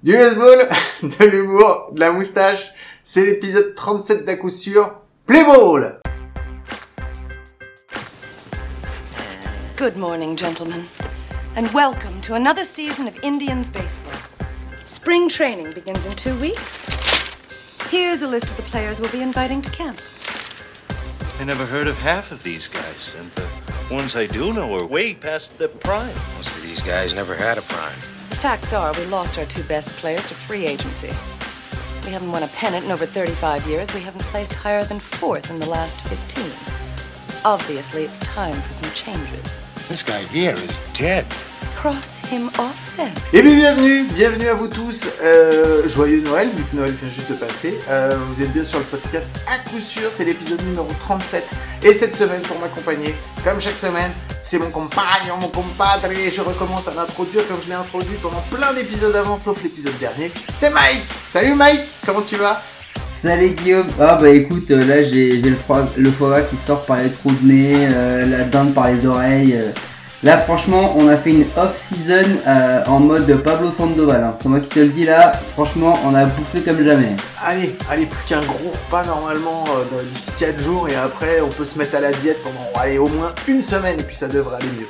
Du baseball, de l'humour, de la moustache, c'est l'épisode 37 d'à coup sûr. Play ball Good morning, gentlemen, and welcome to another season of Indians baseball. Spring training begins in two weeks. Here's a list of the players we'll be inviting to camp. I never heard of half of these guys, and the ones I do know are way past their prime. Most of these guys never had a prime. Facts are, we lost our two best players to free agency. We haven't won a pennant in over 35 years. We haven't placed higher than fourth in the last 15. Obviously, it's time for some changes. This guy here is dead. Cross him off then. Et bien bienvenue, bienvenue à vous tous. Euh, joyeux Noël, vu que Noël vient juste de passer. Euh, vous êtes bien sur le podcast à coup sûr, c'est l'épisode numéro 37. Et cette semaine, pour m'accompagner, comme chaque semaine, c'est mon compagnon, mon compadre. Et je recommence à l'introduire comme je l'ai introduit pendant plein d'épisodes avant, sauf l'épisode dernier. C'est Mike Salut Mike Comment tu vas? Salut Guillaume Ah bah écoute, euh, là j'ai le, foie gras qui sort par les trous de nez, euh, la dinde par les oreilles. Là franchement, on a fait une off-season euh, en mode Pablo Sandoval. Hein. C'est moi qui te le dis là, franchement, on a bouffé comme jamais. Allez, allez, plus qu'un gros repas normalement euh, d'ici 4 jours et après on peut se mettre à la diète pendant allez, au moins une semaine et puis ça devrait aller mieux.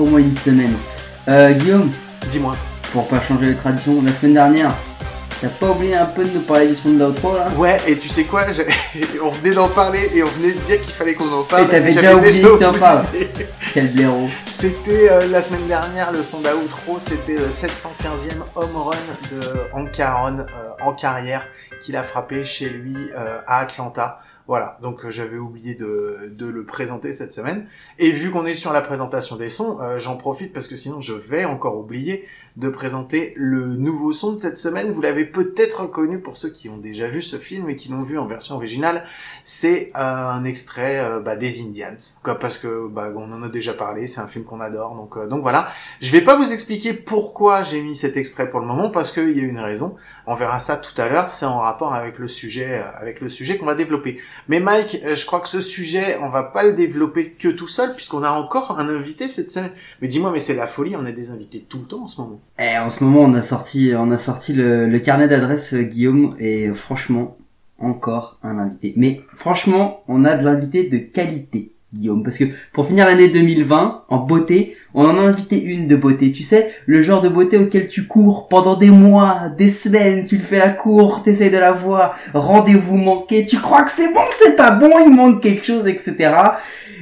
Au moins une semaine. Euh, Guillaume, Dis-moi. pour pas changer les traditions, la semaine dernière, t'as pas oublié un peu de nous parler du son de l'outro là Ouais, et tu sais quoi On venait d'en parler et on venait de dire qu'il fallait qu'on en parle. Et t'avais déjà oublié. Quel blaireau C'était euh, la semaine dernière, le son d'outro, c'était le 715e home run de Hank Aaron euh, en carrière qu'il a frappé chez lui euh, à Atlanta. Voilà, donc euh, j'avais oublié de, de le présenter cette semaine. Et vu qu'on est sur la présentation des sons, euh, j'en profite parce que sinon je vais encore oublier de présenter le nouveau son de cette semaine. Vous l'avez peut-être reconnu pour ceux qui ont déjà vu ce film et qui l'ont vu en version originale. C'est euh, un extrait euh, bah, des Indians, quoi, parce que bah, on en a déjà parlé. C'est un film qu'on adore, donc euh, donc voilà. Je vais pas vous expliquer pourquoi j'ai mis cet extrait pour le moment, parce qu'il y a une raison. On verra ça tout à l'heure. C'est en rapport avec le sujet, euh, avec le sujet qu'on va développer. Mais Mike, euh, je crois que ce sujet, on va pas le développer que tout seul, puisqu'on a encore un invité cette semaine. Mais dis-moi, mais c'est la folie, on a des invités tout le temps en ce moment. Eh, en ce moment, on a sorti, on a sorti le, carnet d'adresses euh, Guillaume et franchement, encore un invité. Mais franchement, on a de l'invité de qualité, Guillaume, parce que pour finir l'année 2020 en beauté, on en a invité une de beauté. Tu sais, le genre de beauté auquel tu cours pendant des mois, des semaines, tu le fais la cour, t'essayes de la voir, rendez-vous manqué, tu crois que c'est bon, c'est pas bon, il manque quelque chose, etc.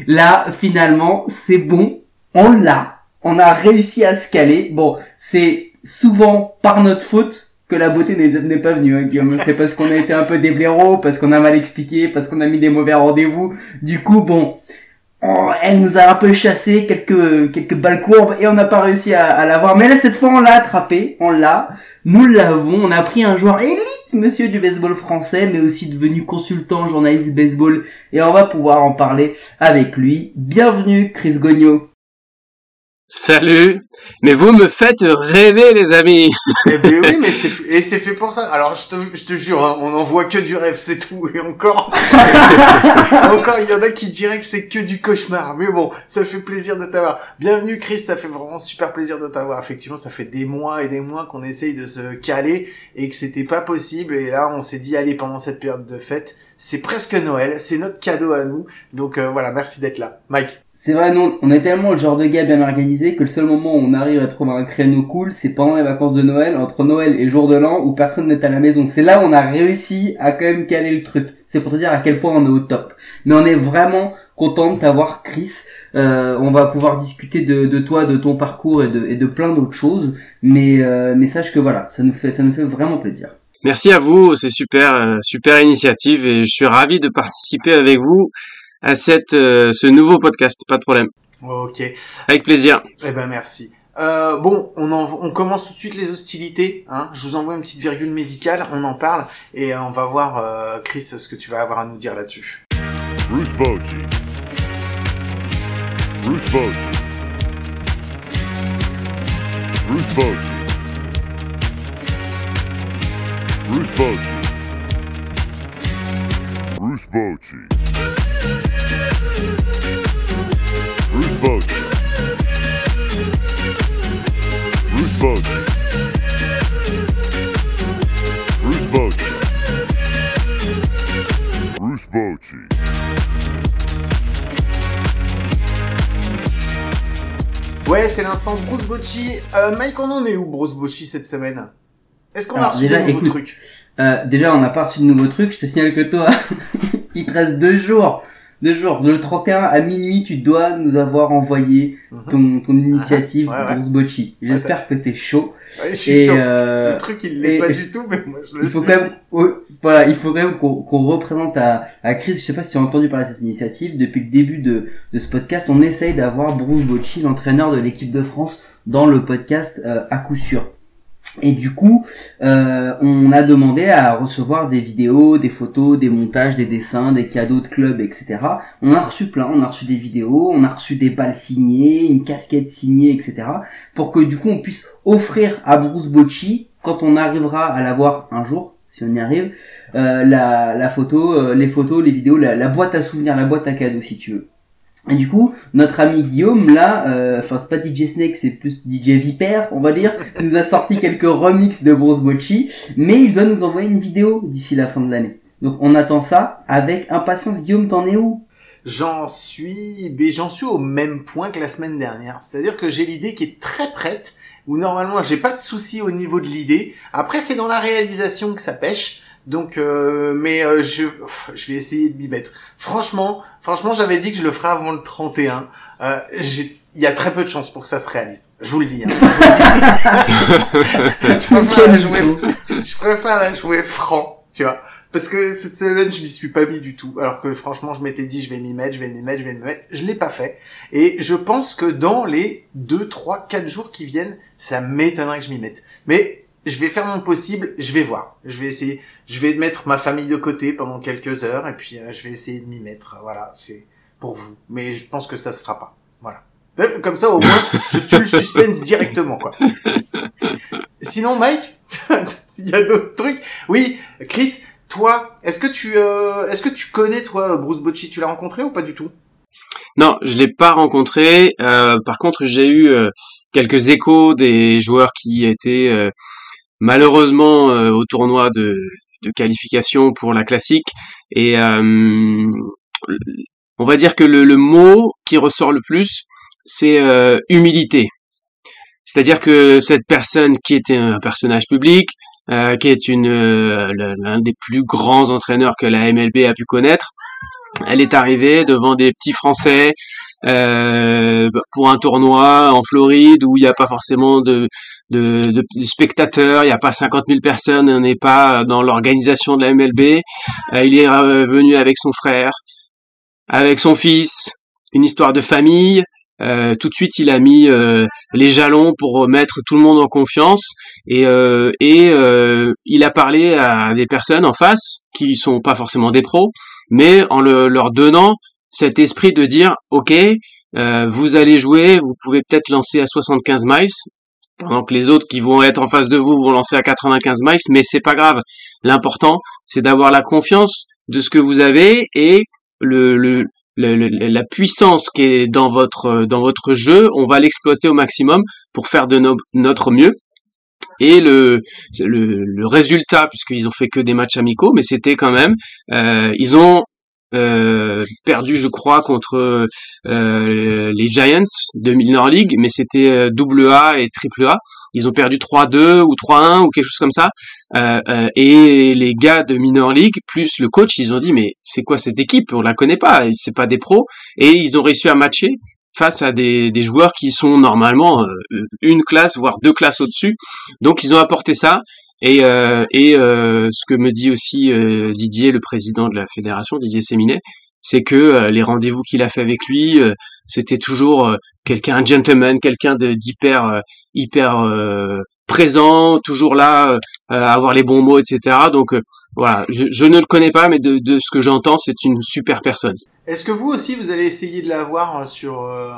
Là, finalement, c'est bon, on l'a. On a réussi à se caler. Bon, c'est souvent par notre faute que la beauté n'est pas venue, hein. C'est parce qu'on a été un peu des parce qu'on a mal expliqué, parce qu'on a mis des mauvais rendez-vous. Du coup, bon, on- elle nous a un peu chassé quelques quelques balles courbes et on n'a pas réussi à, à l'avoir. Mais là, cette fois, on l'a attrapé, on l'a, nous l'avons. On a pris un joueur élite, monsieur du baseball français, mais aussi devenu consultant, journaliste baseball, et on va pouvoir en parler avec lui. Bienvenue, Chris Gogno. Salut Mais vous me faites rêver, les amis Eh ben oui, mais c'est et c'est fait pour ça. Alors je te, je te jure, hein, on n'en voit que du rêve, c'est tout. Et encore, encore, il y en a qui diraient que c'est que du cauchemar. Mais bon, ça fait plaisir de t'avoir. Bienvenue, Chris. Ça fait vraiment super plaisir de t'avoir. Effectivement, ça fait des mois et des mois qu'on essaye de se caler et que c'était pas possible. Et là, on s'est dit, allez, pendant cette période de fête, c'est presque Noël, c'est notre cadeau à nous. Donc euh, voilà, merci d'être là, Mike. C'est vrai, non, on est tellement le genre de gars bien organisé que le seul moment où on arrive à trouver un créneau cool, c'est pendant les vacances de Noël, entre Noël et jour de l'an, où personne n'est à la maison. C'est là où on a réussi à quand même caler le truc. C'est pour te dire à quel point on est au top. Mais on est vraiment content de t'avoir, Chris. Euh, on va pouvoir discuter de, toi, de ton parcours et de, et de plein d'autres choses. Mais, euh, mais sache que voilà, ça nous fait, ça nous fait vraiment plaisir. Merci à vous, c'est super, euh, super initiative et je suis ravi de participer avec vous à cette, euh, ce nouveau podcast, pas de problème. Ok. Avec plaisir. Eh ben merci. Euh, bon, on, en, on commence tout de suite les hostilités. Hein. Je vous envoie une petite virgule musicale, on en parle et euh, on va voir, euh, Chris, ce que tu vas avoir à nous dire là-dessus. Bruce Bochy. Bruce Bochy. Bruce Bochy. Bruce Bochy. Bruce Bochy. Vogue. Ruth Vogue. Ruth Vogue. Ruth Ouais, c'est l'instant Bruce Bocci. Euh, Mike, on en est où Bruce Bocci cette semaine? Est-ce qu'on a reçu déjà, de nouveaux trucs? euh, Déjà, on n'a pas reçu de nouveaux trucs. Je te signale que toi, il te reste deux jours deux jours. Le 31 à minuit, tu dois nous avoir envoyé Mhm. ton, ton initiative Ouais, ouais. Bruce Bocci. J'espère que t'es chaud. Ouais, je suis Et sûr. euh, Le truc, il l'est pas du tout, mais moi, je le il faut suis. quand même, voilà, il faut quand même qu'on qu'on représente à, à Chris. Je sais pas si tu as entendu parler de cette initiative. Depuis le début de, de ce podcast, on essaye d'avoir Bruce Bocci, l'entraîneur de l'équipe de France, dans le podcast euh, à coup sûr. Et du coup, euh, on a demandé à recevoir des vidéos, des photos, des montages, des dessins, des cadeaux de club, etc. On a reçu plein, on a reçu des vidéos, on a reçu des balles signées, une casquette signée, etc. Pour que du coup on puisse offrir à Bruce Bocci, quand on arrivera à l'avoir un jour, si on y arrive, euh, la, la photo, euh, les photos, les vidéos, la, la boîte à souvenirs, la boîte à cadeaux si tu veux. Et du coup, notre ami Guillaume, là, euh, enfin c'est pas DJ Snake, c'est plus DJ Viper, on va dire, nous a sorti quelques remixes de Bruce Bocci, mais il doit nous envoyer une vidéo d'ici la fin de l'année. Donc on attend ça avec impatience. Guillaume, t'en es où? J'en suis, mais j'en suis au même point que la semaine dernière. C'est-à-dire que j'ai l'idée qui est très prête, où normalement j'ai pas de souci au niveau de l'idée. Après, c'est dans la réalisation que ça pêche. Donc, euh, mais euh, je, pff, je vais essayer de m'y mettre. Franchement, franchement, j'avais dit que je le ferais avant le 31. Euh, j'ai- il y a très peu de chances pour que ça se réalise. Je vous le dis. Hein, je, vous le dis. je préfère la jouer, je préfère la jouer franc, tu vois. Parce que cette semaine, je m'y suis pas mis du tout. Alors que franchement, je m'étais dit, je vais m'y mettre, je vais m'y mettre, je vais m'y mettre. Je l'ai pas fait. Et je pense que dans les 2, 3, 4 jours qui viennent, ça m'étonnerait que je m'y mette. Mais je vais faire mon possible, je vais voir. Je vais essayer, je vais mettre ma famille de côté pendant quelques heures et puis euh, je vais essayer de m'y mettre. Voilà, c'est pour vous. Mais je pense que ça se fera pas. Voilà. Euh, Comme ça, au moins, je tue le suspense directement, quoi. Sinon, Mike, il y a d'autres trucs. Oui, Chris, toi, est-ce que tu, euh, est-ce que tu connais toi Bruce Bocci Tu l'as rencontré ou pas du tout? Non, je l'ai pas rencontré. Euh, par contre, j'ai eu euh, quelques échos des joueurs qui étaient euh, malheureusement euh, au tournoi de, de qualification pour la classique. Et euh, on va dire que le, le mot qui ressort le plus, c'est euh, humilité. C'est-à-dire que cette personne qui était un personnage public, euh, qui est une l'un des plus grands entraîneurs que la MLB a pu connaître, elle est arrivée devant des petits Français euh, pour un tournoi en Floride où il n'y a pas forcément de, de, de- spectateurs, il n'y a pas 50 000 personnes, on n'est pas dans l'organisation de la MLB. Euh, il est venu avec son frère, avec son fils, une histoire de famille. Euh, tout de suite, il a mis euh, les jalons pour mettre tout le monde en confiance et, et il a parlé à des personnes en face qui sont pas forcément des pros, mais en le- leur donnant cet esprit de dire ok euh, vous allez jouer vous pouvez peut-être lancer à 75 miles pendant que les autres qui vont être en face de vous vont lancer à 95 miles mais c'est pas grave. L'important c'est d'avoir la confiance de ce que vous avez et le, le, la puissance qui est dans votre dans votre jeu. On va l'exploiter au maximum pour faire de no- notre mieux. Et le, le, le résultat, puisqu'ils ont fait que des matchs amicaux, mais c'était quand même, euh, ils ont euh, perdu, je crois, contre euh, les Giants de Minor League, mais c'était euh, double A et triple A. Ils ont perdu 3-2 ou 3-1 ou quelque chose comme ça. Euh, euh, et les gars de Minor League plus le coach, ils ont dit mais c'est quoi cette équipe? On la connaît pas, c'est pas des pros. Et ils ont réussi à matcher face à des, des joueurs qui sont normalement euh, une classe voire deux classes au-dessus. Donc ils ont apporté ça. Et, euh, et euh, ce que me dit aussi euh, Didier, le président de la fédération, Didier Séminet, c'est que les rendez-vous qu'il a fait avec lui, c'était toujours quelqu'un, un gentleman, quelqu'un d'hyper hyper euh, présent, toujours là, à avoir les bons mots, etc. Donc voilà, je, je ne le connais pas, mais de, de ce que j'entends, c'est une super personne. Est-ce que vous aussi vous allez essayer de l'avoir sur euh,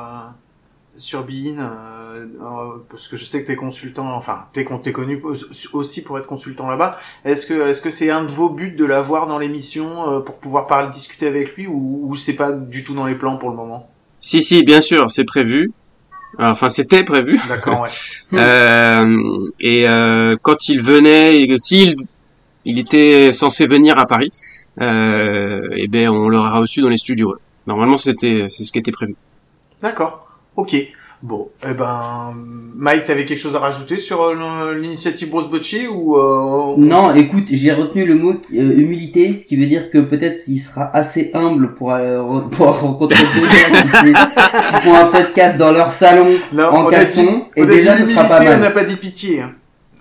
sur Bein euh, parce que je sais que t'es consultant, enfin t'es con- t'es connu au- aussi pour être consultant là-bas. Est-ce que est-ce que c'est un de vos buts de l'avoir dans l'émission euh, pour pouvoir parler discuter avec lui ou, ou c'est pas du tout dans les plans pour le moment? Si, si, bien sûr, c'est prévu. Enfin, c'était prévu. D'accord, ouais. Euh, et euh, quand il venait, s'il il était censé venir à Paris, euh, et ben on l'aurait reçu dans les studios. Normalement, c'était c'est ce qui était prévu. D'accord. Ok. Bon, eh ben, Mike, t'avais quelque chose à rajouter sur euh, l'initiative Bruce Bocci ou euh, on- Non, écoute, j'ai retenu le mot euh, humilité, ce qui veut dire que peut-être il sera assez humble pour, euh, pour rencontrer des gens qui, qui font un podcast dans leur salon Non, en on a dit, caleçon, et on a dit déjà humilité, sera pas on n'a pas dit pitié. hein.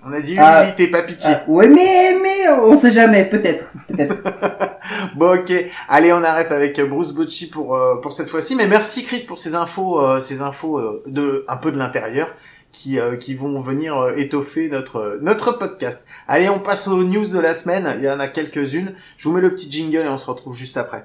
On a dit Ah. humilité, pas pitié. Ah, ouais, mais, mais on sait jamais, peut-être, peut-être. Bon, ok. Allez, on arrête avec Bruce Bocci pour euh, pour cette fois-ci. Mais merci Chris pour ces infos, euh, ces infos euh, de un peu de l'intérieur qui qui vont venir étoffer notre notre podcast. Allez, on passe aux news de la semaine. Il y en a quelques-unes. Je vous mets le petit jingle et on se retrouve juste après.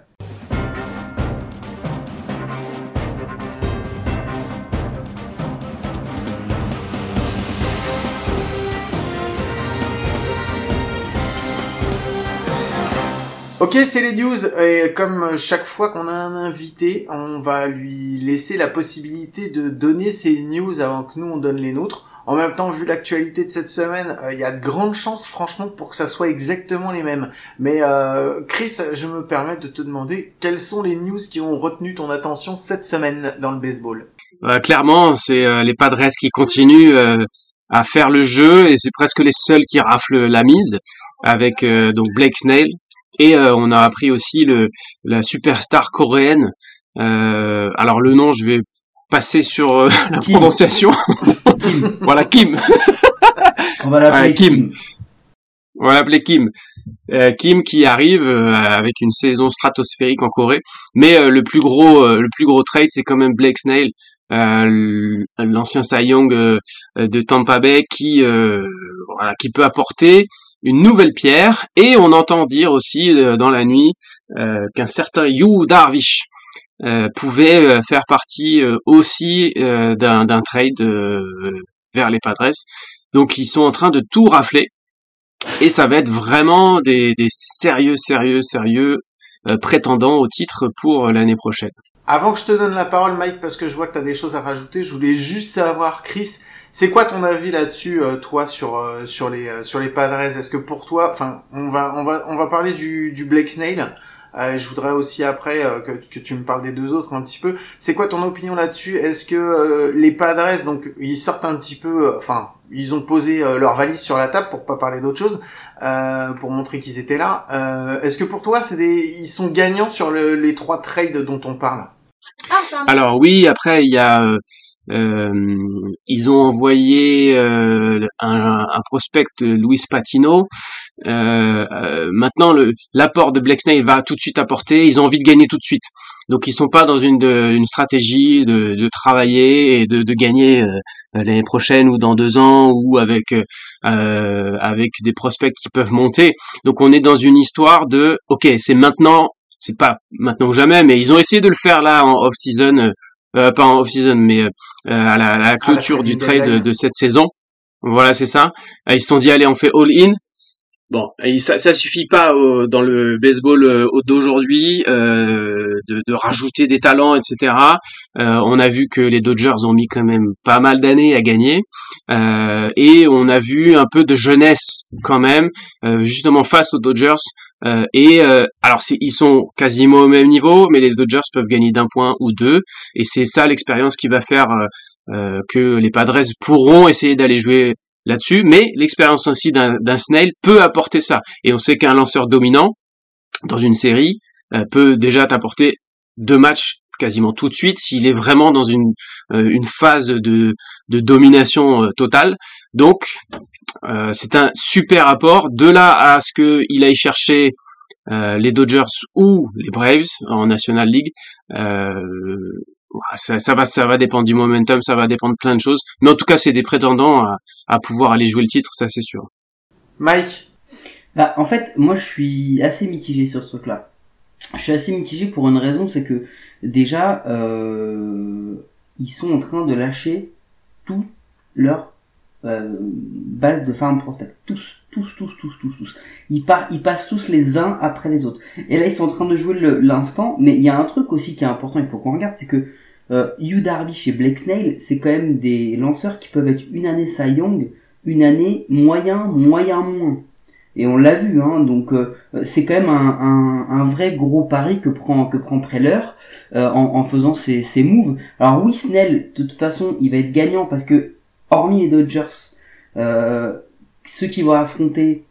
Ok, c'est les news. Et comme chaque fois qu'on a un invité, on va lui laisser la possibilité de donner ses news avant que nous on donne les nôtres. En même temps, vu l'actualité de cette semaine, euh, il y a de grandes chances, franchement, pour que ça soit exactement les mêmes. Mais euh, Chris, je me permets de te demander quelles sont les news qui ont retenu ton attention cette semaine dans le baseball? Euh, clairement, c'est les Padres qui continuent à faire le jeu et c'est presque les seuls qui raflent la mise avec donc Blake Snell et euh, on a appris aussi le la superstar coréenne. Euh, alors le nom, je vais passer sur euh, la Kim. prononciation. voilà Kim. On va l'appeler Ouais, Kim. On va l'appeler Kim. Euh, Kim qui arrive euh, avec une saison stratosphérique en Corée, mais euh, le plus gros le plus gros trade c'est quand même Blake euh, l'ancien Cy Young de Tampa Bay qui euh, voilà qui peut apporter une nouvelle pierre et on entend dire aussi euh, dans la nuit euh, qu'un certain Yu Darvish euh, pouvait faire partie aussi d'un trade vers les Padres. Donc ils sont en train de tout rafler et ça va être vraiment des, sérieux, sérieux, sérieux euh, prétendants au titre pour l'année prochaine. Avant que je te donne la parole, Mike, parce que je vois que tu des choses à rajouter, je voulais juste savoir, Chris, c'est quoi ton avis là-dessus, euh, toi, sur euh, sur les euh, sur les Padres? Est-ce que pour toi, enfin, on va on va on va parler du du Blake Snail. Euh, je voudrais aussi après euh, que, que tu me parles des deux autres un petit peu. C'est quoi ton opinion là-dessus? Est-ce que euh, les Padres, donc ils sortent un petit peu, euh, enfin, ils ont posé euh, leur valise sur la table pour pas parler d'autre chose, euh, pour montrer qu'ils étaient là. Euh, Est-ce que pour toi, c'est des, ils sont gagnants sur le- les trois trades dont on parle? Alors oui, après il y a, euh, ils ont envoyé euh, un, un prospect Luis Patino. Euh, euh, maintenant, l'apport de Black Snail va tout de suite apporter. Ils ont envie de gagner tout de suite, donc ils sont pas dans une, une stratégie de, de travailler et de, de gagner euh, l'année prochaine ou dans deux ans ou avec euh, avec des prospects qui peuvent monter. Donc on est dans une histoire de, ok, c'est maintenant c'est pas maintenant ou jamais, mais ils ont essayé de le faire là en off-season, pas en off-season, mais euh, à, la, à la clôture du trade de, de cette saison. Voilà, c'est ça. Euh, Ils se sont dit, allez, on fait all-in. Bon, ça, ça suffit pas au- dans le baseball euh, d'aujourd'hui euh, de, de rajouter des talents, etc. Euh, on a vu que les Dodgers ont mis quand même pas mal d'années à gagner, Euh, et on a vu un peu de jeunesse quand même, euh, justement face aux Dodgers. Euh, et alors ils sont quasiment au même niveau, mais les Dodgers peuvent gagner d'un point ou deux, et c'est ça l'expérience qui va faire que les Padres pourront essayer d'aller jouer là-dessus, mais l'expérience aussi d'un Snail peut apporter ça. Et on sait qu'un lanceur dominant dans une série euh, peut déjà t'apporter deux matchs quasiment tout de suite s'il est vraiment dans une euh, une phase de de domination euh, totale. Donc euh, c'est un super apport. De là à ce que il aille chercher euh, les Dodgers ou les Braves en National League, ça, ça va, ça va dépendre du momentum, ça va dépendre de plein de choses. Mais en tout cas, c'est des prétendants à, à pouvoir aller jouer le titre, ça c'est sûr. Mike? Bah, en fait, moi, je suis assez mitigé sur ce truc-là. Je suis assez mitigé pour une raison, c'est que déjà, euh, ils sont en train de lâcher toute leur euh, base de farm prospect. Tous, tous, tous, tous, tous, tous. Ils, par- ils passent tous les uns après les autres. Et là, ils sont en train de jouer l'instant, mais il y a un truc aussi qui est important, il faut qu'on regarde, c'est que euh, Hugh Darvish et Blake Snail, c'est quand même des lanceurs qui peuvent être une année Cy Young, une année moyen, moyen moins. Et on l'a vu, hein, donc euh, c'est quand même un, vrai gros pari que prend que prend Preller euh, en, faisant ses, ses moves. Alors oui, Snell, de toute façon, il va être gagnant parce que hormis les Dodgers, euh, ceux qui vont affronter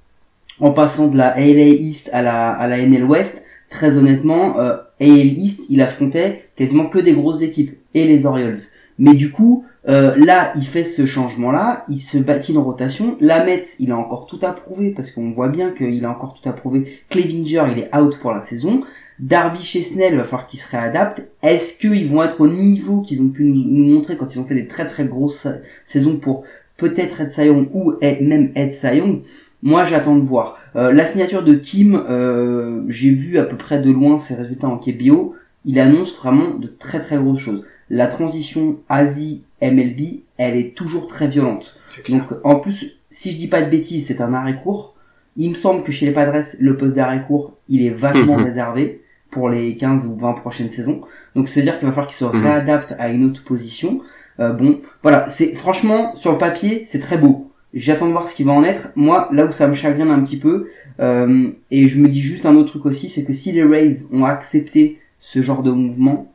en passant de la AL East à la à la NL West, très honnêtement, AL East, il affrontait quasiment que des grosses équipes et les Orioles. Mais du coup, euh, là, il fait ce changement-là, il se bâtit dans rotation. La Mets, il a encore tout à prouver parce qu'on voit bien qu'il a encore tout à prouver. Clevinger, il est out pour la saison. Darby et Snell, il va falloir qu'ils se réadaptent. Est-ce qu'ils vont être au niveau qu'ils ont pu nous, montrer quand ils ont fait des très très grosses saisons pour peut-être être Sion ou même être Sion Moi, j'attends de voir. Euh, la signature de Kim, euh, j'ai vu à peu près de loin ses résultats en KBO. Il annonce vraiment de très très grosses choses. La transition Asie MLB, elle est toujours très violente. Donc en plus, si je dis pas de bêtises, c'est un arrêt court. Il me semble que chez les Padres, le poste d'arrêt court, il est vaguement réservé pour les 15 ou 20 prochaines saisons. Donc ça veut dire qu'il va falloir qu'il se mhm. réadapte à une autre position. Euh, bon, voilà, c'est franchement sur le papier, c'est très beau. J'attends de voir ce qui va en être. Moi, là où ça me chagrine un petit peu, euh, et je me dis juste un autre truc aussi, c'est que si les Rays ont accepté ce genre de mouvement,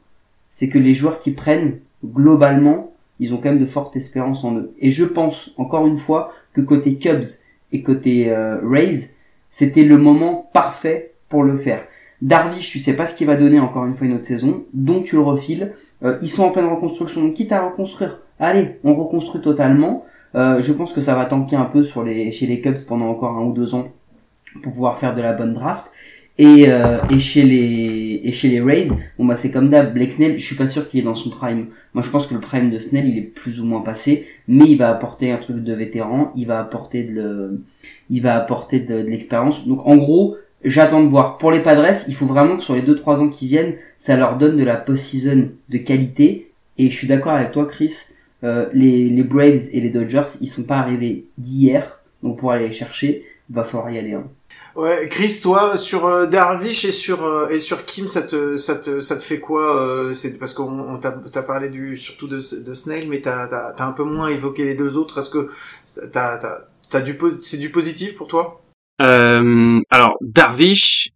c'est que les joueurs qui prennent globalement ils ont quand même de fortes espérances en eux. Et je pense, encore une fois, que côté Cubs et côté euh, Rays, c'était le moment parfait pour le faire. Darvish, tu sais pas ce qu'il va donner encore une fois une autre saison, donc tu le refiles. Euh, ils sont en pleine reconstruction, donc quitte à reconstruire, allez, on reconstruit totalement. Euh, je pense que ça va tanker un peu sur les, chez les Cubs pendant encore un ou deux ans pour pouvoir faire de la bonne draft. Et, euh, et chez les et chez les Rays, bon bah c'est comme d'hab, Blake Snell, je suis pas sûr qu'il est dans son prime. Moi je pense que le prime de Snell il est plus ou moins passé, mais il va apporter un truc de vétéran, il va apporter de le, il va apporter de, l'expérience. Donc en gros, j'attends de voir. Pour les Padres, il faut vraiment que sur les 2-3 ans qui viennent, ça leur donne de la post-season de qualité. Et je suis d'accord avec toi, Chris. Euh, les, les Braves et les Dodgers, ils sont pas arrivés d'hier, donc pour aller les chercher, il va falloir y aller. Hein. Ouais, Chris, toi, sur euh, Darvish et sur euh, et sur Kim, ça te ça te ça te fait quoi euh, C'est parce qu'on t'a t'a parlé du surtout de de Snail, mais t'as t'as t'as un peu moins évoqué les deux autres. Est-ce que t'as t'as t'as du c'est du positif pour toi? Alors Darvish,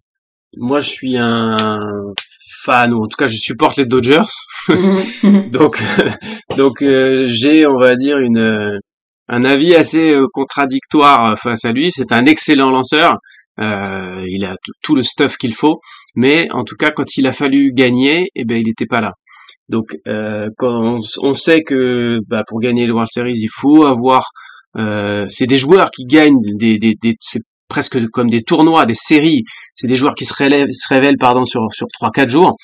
moi je suis un fan ou en tout cas je supporte les Dodgers, donc donc j'ai on va dire une un avis assez contradictoire face à lui. C'est un excellent lanceur. Euh, il a tout le stuff qu'il faut, mais en tout cas quand il a fallu gagner, eh ben il n'était pas là. Donc euh, quand on, sait que bah, pour gagner le World Series, il faut avoir, euh, c'est des joueurs qui gagnent des, des, des presque comme des tournois, des séries. C'est des joueurs qui se, révèlent, pardon sur sur trois quatre jours.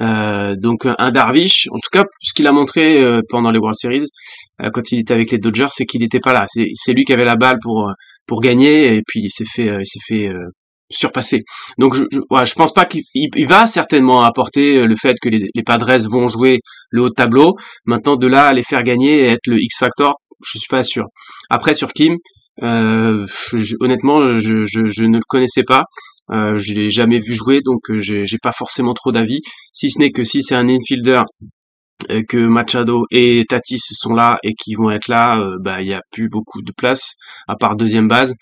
Euh, donc un Darvish, en tout cas ce qu'il a montré euh, pendant les World Series euh, quand il était avec les Dodgers, c'est qu'il n'était pas là. C'est lui qui avait la balle pour pour gagner et puis il s'est fait il s'est fait surpasser. Donc je, je, pense pas qu'il il va certainement apporter le fait que les, Padres vont jouer le haut tableau. Maintenant de là à les faire gagner et être le X factor, je suis pas sûr. Après sur Kim, euh, honnêtement, je, ne le connaissais pas. Euh, je l'ai jamais vu jouer, donc j'ai pas forcément trop d'avis. Si ce n'est que si c'est un infielder euh, que Machado et Tatis sont là et qui vont être là, euh, bah il y a plus beaucoup de place à part deuxième base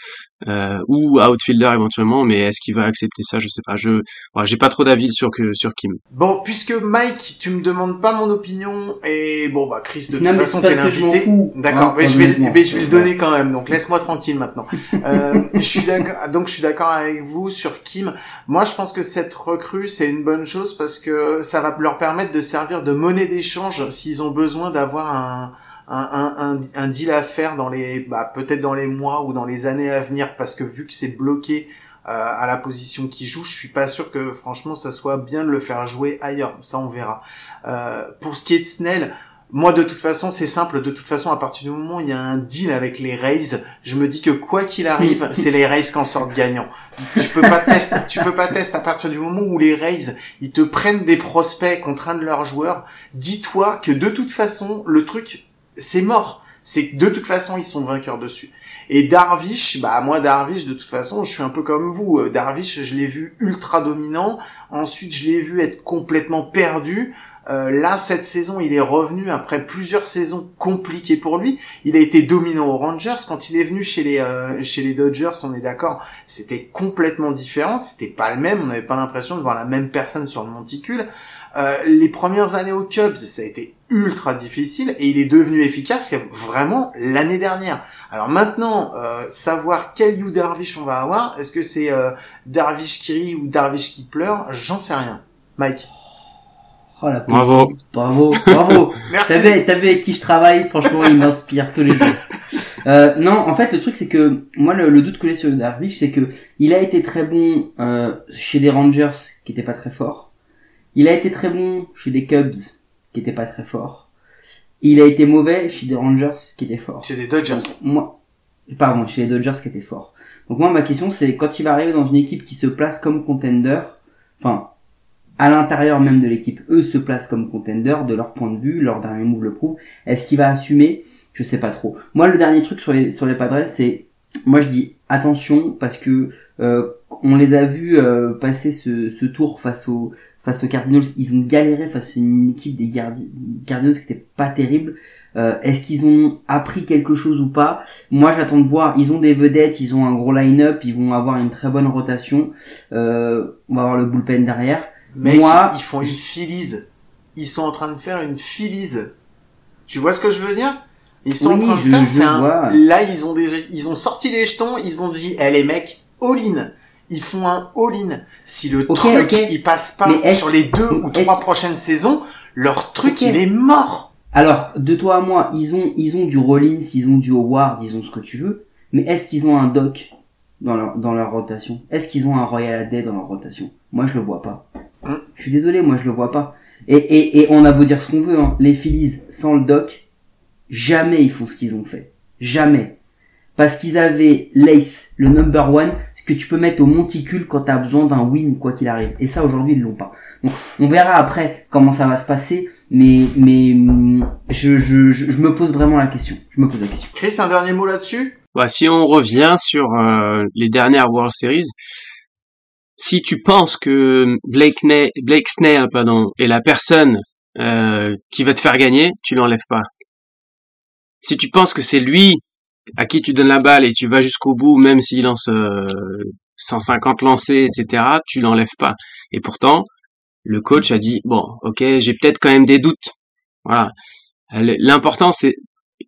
euh, ou outfielder éventuellement. Mais est-ce qu'il va accepter ça Je sais pas. Je j'ai pas trop d'avis sur que sur Kim. Bon, puisque Mike, tu me demandes pas mon opinion et bon bah Chris de toute façon t'es l'invité. D'accord, mais je vais mais je vais le donner quand même. Donc laisse-moi tranquille maintenant. euh, je suis d'accord. Donc je suis d'accord avec vous sur Kim. Moi je pense que cette recrue c'est une bonne chose parce que ça va leur permettre de servir de monnaie des s'ils ont besoin d'avoir un, un, un, un, deal à faire dans les bah, peut-être dans les mois ou dans les années à venir parce que vu que c'est bloqué euh, à la position qui joue, je suis pas sûr que franchement ça soit bien de le faire jouer ailleurs. Ça on verra. Euh, pour ce qui est de Snell, moi, de toute façon, c'est simple. De toute façon, à partir du moment où il y a un deal avec les Rays, je me dis que quoi qu'il arrive, c'est les Rays qui en sortent gagnants. Tu peux pas tester, tu peux pas tester à partir du moment où les Rays, ils te prennent des prospects contre un de leurs joueurs. Dis-toi que de toute façon, le truc, c'est mort. C'est de toute façon, ils sont vainqueurs dessus. Et Darvish, bah moi Darvish de toute façon, je suis un peu comme vous. Euh, Darvish, je l'ai vu ultra dominant. Ensuite, je l'ai vu être complètement perdu. Euh, là, cette saison, il est revenu après plusieurs saisons compliquées pour lui. Il a été dominant aux Rangers. Quand il est venu chez les euh, chez les Dodgers, on est d'accord, c'était complètement différent. C'était pas le même. On n'avait pas l'impression de voir la même personne sur le monticule. Euh, les premières années aux Cubs, ça a été ultra difficile et il est devenu efficace vraiment l'année dernière. Alors maintenant, euh, savoir quel You Darvish on va avoir, est-ce que c'est euh, Darvish qui rit ou Darvish qui pleure, j'en sais rien. Mike. Oh, la Bravo. Bravo, bravo. Merci. T'as vu, t'as vu avec qui je travaille, franchement, il m'inspire tous les jours. Euh, non, en fait, le truc, c'est que moi, le, le doute que j'ai sur Darvish, c'est que il a été très bon euh, chez des Rangers qui étaient pas très forts. Il a été très bon chez des Cubs qui étaient pas très forts. Il a été mauvais chez des Rangers qui étaient forts. C'est des Dodgers. Moi, pardon, chez les Dodgers qui étaient forts. Donc moi, ma question, c'est quand il va arriver dans une équipe qui se place comme contender, enfin, à l'intérieur même de l'équipe, eux se placent comme contender de leur point de vue, leur dernier move le prouve. Est-ce qu'il va assumer? Je sais pas trop. Moi, le dernier truc sur les sur les Padres, c'est, moi je dis attention parce que euh, on les a vus euh, passer ce, ce tour face aux face aux Cardinals. Ils ont galéré face à une équipe des Cardinals qui était pas terrible. Euh, Est-ce qu'ils ont appris quelque chose ou pas? Moi, j'attends de voir. Ils ont des vedettes, ils ont un gros line-up, ils vont avoir une très bonne rotation. Euh, on va avoir le bullpen derrière. Mec, Moi- ils font une filise. Ils sont en train de faire une filise. Tu vois ce que je veux dire? Ils sont en train de faire, c'est un, là, ils ont des, ils ont sorti les jetons, ils ont dit, eh les mecs, all-in. Ils font un all-in. Si le truc, ok. il passe pas sur les deux ou trois prochaines saisons, leur truc, il est mort. Alors, de toi à moi, ils ont, ils ont du Rollins, ils ont du Howard, ils ont ce que tu veux. Mais est-ce qu'ils ont un Doc dans leur, dans leur rotation? Est-ce qu'ils ont un Royal Haddad dans leur rotation? Moi, je le vois pas. Hein Je suis désolé, moi, je le vois pas. Et, et, et on a beau dire ce qu'on veut, hein, les Phillies sans le Doc, jamais ils font ce qu'ils ont fait. Jamais. Parce qu'ils avaient l'Ace, le number one, que tu peux mettre au monticule quand t'as besoin d'un win, quoi qu'il arrive. Et ça, aujourd'hui, ils l'ont pas. Donc, on verra après comment ça va se passer, mais, mais, je, je, je, je me pose vraiment la question. Je me pose la question. Chris, un dernier mot là-dessus? Bah, si on revient sur euh, les dernières World Series, si tu penses que Blake, Ne- Blake Snell est la personne euh, qui va te faire gagner, tu l'enlèves pas. Si tu penses que c'est lui à qui tu donnes la balle et tu vas jusqu'au bout, même s'il lance euh, 150 lancés, etc., tu l'enlèves pas. Et pourtant, le coach a dit bon, ok, j'ai peut-être quand même des doutes. Voilà. L'important, c'est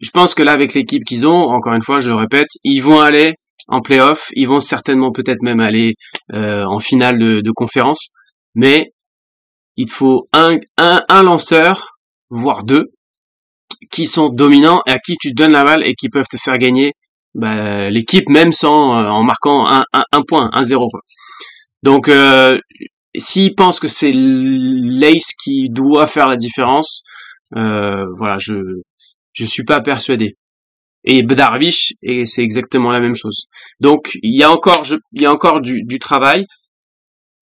je pense que là, avec l'équipe qu'ils ont, encore une fois, je le répète, ils vont aller en playoff, ils vont certainement peut-être même aller euh, en finale de, conférence, mais il faut un, lanceur, voire deux, qui sont dominants et à qui tu donnes la balle et qui peuvent te faire gagner bah, l'équipe même sans euh, en marquant un, point, un zéro. Donc, euh, s'ils pensent que c'est l'Ace qui doit faire la différence, voilà, je je suis pas persuadé. Et Darvish, et c'est exactement la même chose. Donc il y a encore, je, il y a encore du, du travail.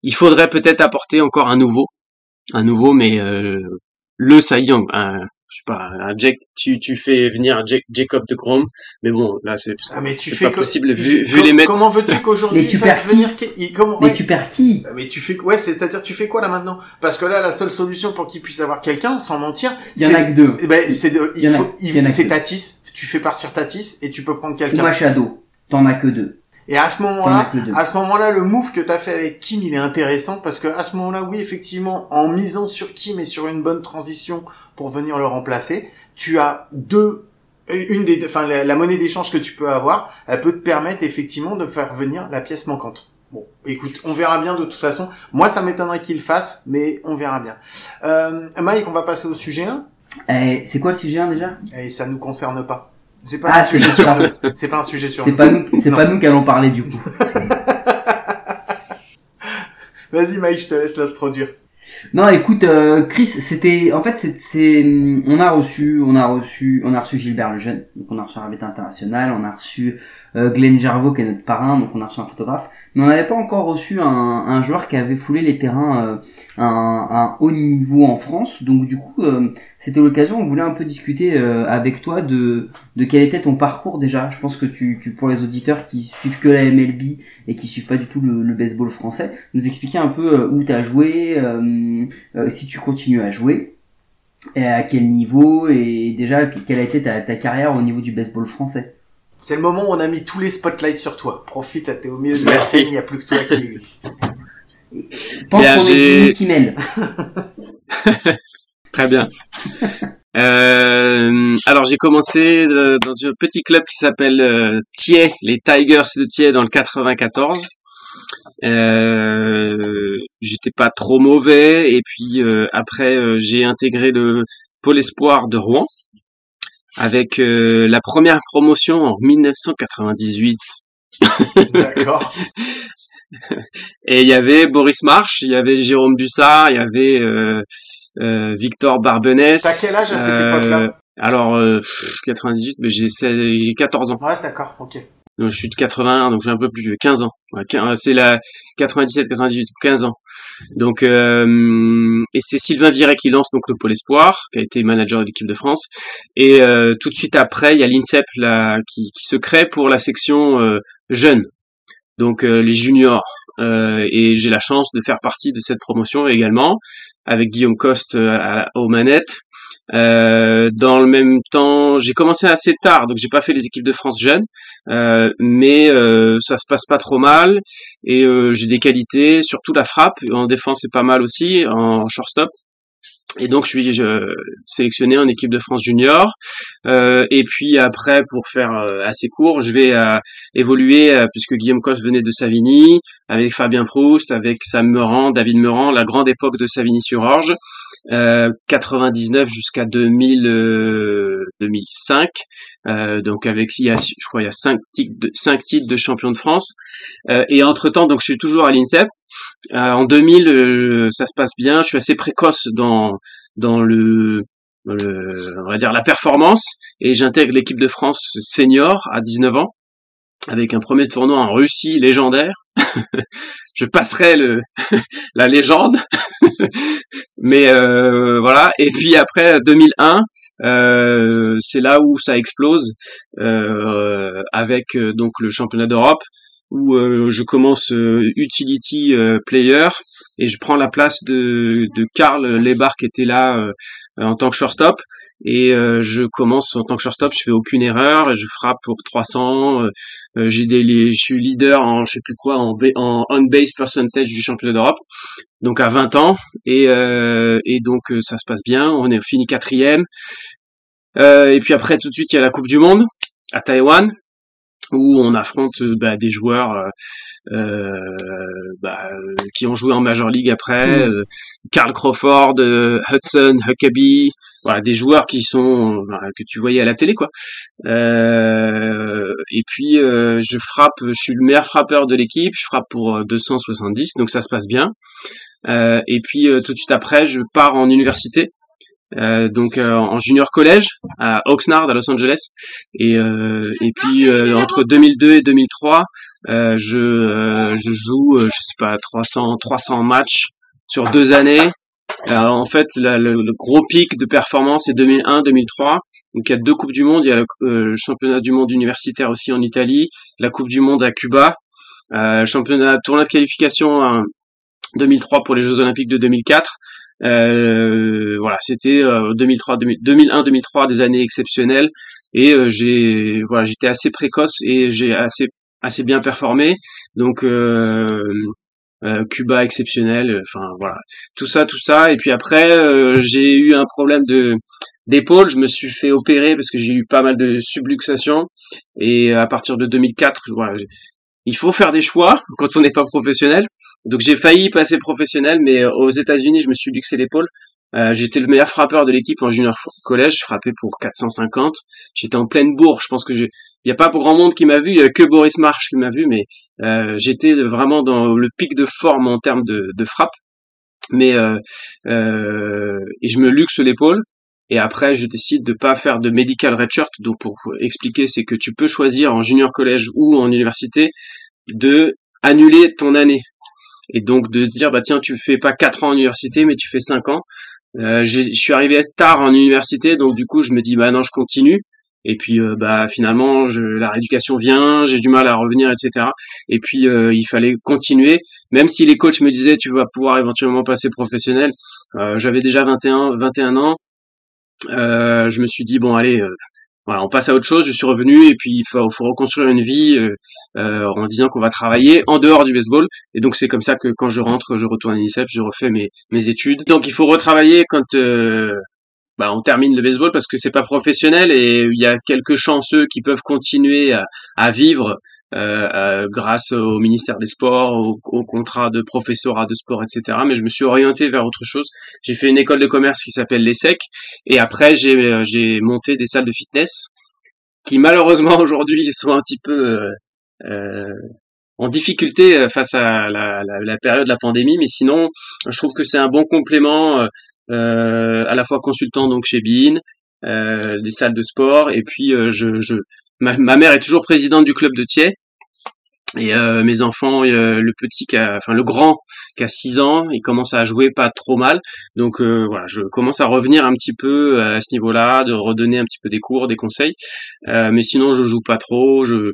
Il faudrait peut-être apporter encore un nouveau, un nouveau, mais euh, le Cy Young, un, je sais pas, un Jack, tu, tu fais venir un Jack- Jacob de Grom, mais bon, là c'est Ah, mais tu c'est fais pas possible vu, vu com- les Mets. Comment veux-tu qu'aujourd'hui il fasse venir qui- il- comment, Mais ouais. tu perds qui? Mais tu fais ouais, c'est-à-dire tu fais quoi là maintenant? Parce que là la seule solution pour qu'il puisse avoir quelqu'un sans mentir, Il y en a c'est que deux. eh ben, c'est de- Il y il en a- faut c'est Tatis, tu fais partir Tatis et tu peux prendre quelqu'un. Machado. T'en as que deux. Et à ce moment-là, à ce moment-là, le move que t'as fait avec Kim, il est intéressant parce que à ce moment-là, oui, effectivement, en misant sur Kim et sur une bonne transition pour venir le remplacer, tu as deux, une des, deux- enfin, la, la monnaie d'échange que tu peux avoir, elle peut te permettre effectivement de faire venir la pièce manquante. Bon, écoute, on verra bien de toute façon. Moi, ça m'étonnerait qu'il fasse, mais on verra bien. Euh, Mike, on va passer au sujet 1, Eh, c'est quoi le sujet hein, déjà? Et ça nous concerne pas. C'est pas Ah, un sujet sur nous. C'est pas un sujet sur C'est nous. pas nous, c'est pas nous qui allons parler du coup. Vas-y, Mike, je te laisse l'introduire. Non, écoute, euh, Chris, c'était, en fait, c'est, c'est, on a reçu, on a reçu, on a reçu Gilbert Lejeune, donc on a reçu un arbitre international, on a reçu euh, Glenn Jarvo qui est notre parrain, donc on a reçu un photographe, mais on n'avait pas encore reçu un, joueur qui avait foulé les terrains euh, à un, haut niveau en France, donc du coup, euh, c'était l'occasion, on voulait un peu discuter euh, avec toi de, de quel était ton parcours déjà. Je pense que tu, tu pour les auditeurs qui suivent que la MLB et qui suivent pas du tout le, baseball français, nous expliquer un peu où tu as joué, si tu continues à jouer, et à quel niveau, et déjà, quelle a été ta carrière au niveau du baseball français C'est le moment où on a mis tous les spotlights sur toi. Profite, t'es au milieu de la scène, il n'y a plus que toi qui existe. Pense Bien, qu'on est j'ai- Jimmy Kimmel. Très bien. Euh, alors j'ai commencé euh, dans un petit club qui s'appelle euh, Thiers, les Tigers de Thiers dans le 94. Euh, J'étais pas trop mauvais et puis euh, après euh, j'ai intégré le pôle espoir de Rouen avec euh, la première promotion en 1998 D'accord. et il y avait Boris March, il y avait Jérôme Dussard, il y avait euh, euh, Victor Barbenès. T'as quel âge à cette époque-là? Alors euh, pff, 98, mais j'ai 16 j'ai 14 ans. Ouais, d'accord, ok. Donc, je suis de 81, donc j'ai un peu plus vieux, 15 ans. Quin- c'est la 97, 98, 15 ans. Donc euh, et c'est Sylvain Viret qui lance donc le pôle espoir, qui a été manager de l'équipe de France. Et euh, tout de suite après, il y a l'INSEP qui, se crée pour la section euh, jeune, donc euh, les juniors. Euh, et j'ai la chance de faire partie de cette promotion également, avec Guillaume Coste euh, à- aux manettes. Euh, dans le même temps, j'ai commencé assez tard, donc j'ai pas fait les équipes de France jeunes, euh, mais euh, ça se passe pas trop mal et euh, j'ai des qualités, surtout la frappe. En défense, c'est pas mal aussi, en shortstop. Et donc je suis sélectionné en équipe de France junior. Euh, et puis après, pour faire euh, assez court, je vais euh, évoluer puisque Guillaume Coste venait de Savigny, avec Fabien Proust, avec Sam Meurant, David Meurant, la grande époque de Savigny-sur-Orge, euh, 99 jusqu'à 2000, euh, 2005. Euh, donc avec il y a, je crois il y a cinq titres de, champion de France. Euh, et entre temps, donc je suis toujours à l'INSEP. Euh, en 2000, euh, ça se passe bien. Je suis assez précoce dans dans le, le- on va dire la performance et j'intègre l'équipe de France senior à 19 ans avec un premier tournoi en Russie légendaire. je passerai le la légende, mais euh, voilà. Et puis après 2001, euh, c'est là où ça explose euh, avec euh, donc le championnat d'Europe où euh, je commence euh, utility euh, player et je prends la place de, de Karl Lebar qui était là en tant que shortstop et je commence en tant que shortstop, je fais aucune erreur, je frappe pour 300, euh, euh, j'ai des je suis leader en je sais plus quoi en, en on base percentage du championnat d'Europe. Donc à 20 ans et et donc ça se passe bien, on est fini quatrième. Et puis après tout de suite il y a la Coupe du monde à Taïwan où on affronte euh, bah, des joueurs euh, euh, bah, qui ont joué en Major League après, Mm. euh, Carl Crawford, euh, Hudson, Huckabee, voilà des joueurs qui sont voilà, que tu voyais à la télé quoi. Euh, et puis euh, je frappe, je suis le meilleur frappeur de l'équipe, je frappe pour euh, 270, donc ça se passe bien. Euh, et puis euh, tout de suite après, je pars en université. Euh, donc euh, en junior collège à Oxnard à Los Angeles. Et euh, et puis euh, entre 2002 et 2003 euh, je je joue je sais pas 300 300 matchs sur deux années. Euh, en fait le, le gros pic de performance c'est 2001 2003 donc il y a deux coupes du monde. Il y a le, le championnat du monde universitaire aussi en Italie la coupe du monde à Cuba. Championnat tournoi de qualification en 2003 pour les Jeux Olympiques de 2004 euh, voilà, c'était euh, 2003, 2001, 2003, des années exceptionnelles. Et euh, j'ai, voilà, j'étais assez précoce et j'ai assez, assez bien performé. Donc euh, euh, Cuba exceptionnel. Enfin voilà, tout ça, tout ça. Et puis après, euh, j'ai eu un problème de d'épaule. Je me suis fait opérer parce que j'ai eu pas mal de subluxation. Et à partir de 2004, voilà, il faut faire des choix quand on n'est pas professionnel. Donc j'ai failli passer professionnel, mais euh, aux États-Unis, je me suis luxé l'épaule. Euh, J'étais le meilleur frappeur de l'équipe en junior collège, je frappais pour 450. J'étais en pleine bourre. Je pense que j'ai, il y a pas pour grand monde qui m'a vu, il y a que Boris March qui m'a vu, mais euh, j'étais vraiment dans le pic de forme en termes de, de frappe. Mais euh, euh, et je me luxe l'épaule. Et après, je décide de pas faire de medical redshirt. Donc pour expliquer, c'est que tu peux choisir en junior collège ou en université de annuler ton année et donc de dire bah tiens tu fais pas quatre ans en université mais tu fais cinq ans euh, je suis arrivé tard en université donc du coup je me dis bah non je continue Et puis euh, bah finalement je, la rééducation vient, j'ai du mal à revenir, etc. Et puis euh, il fallait continuer, même si les coachs me disaient tu vas pouvoir éventuellement passer professionnel. Euh, J'avais déjà 21 21 ans. Euh, je me suis dit bon allez, voilà on passe à autre chose. Je suis revenu et puis il faut, faut reconstruire une vie euh, en disant qu'on va travailler en dehors du baseball. Et donc c'est comme ça que quand je rentre, je retourne à l'INSEP, je refais mes mes études. Donc il faut retravailler quand euh, bah, on termine le baseball parce que c'est pas professionnel et il y a quelques chanceux qui peuvent continuer à, à vivre euh, euh, grâce au ministère des Sports, au, au contrat de professorat de sport, etc. Mais je me suis orienté vers autre chose. J'ai fait une école de commerce qui s'appelle l'ESSEC et après j'ai euh, monté des salles de fitness qui malheureusement aujourd'hui sont un petit peu euh, en difficulté face à la, la, la période de la pandémie, mais sinon je trouve que c'est un bon complément. Euh, euh, à la fois consultant donc chez Bein, euh, des salles de sport, et puis euh, je, je ma, ma, mère est toujours présidente du club de Thiers. Et euh, mes enfants, euh, le petit, qui a, enfin le grand, qui a 6 ans, il commence à jouer pas trop mal. Donc euh, voilà, je commence à revenir un petit peu à ce niveau-là, de redonner un petit peu des cours, des conseils. mais sinon, je joue pas trop. Je,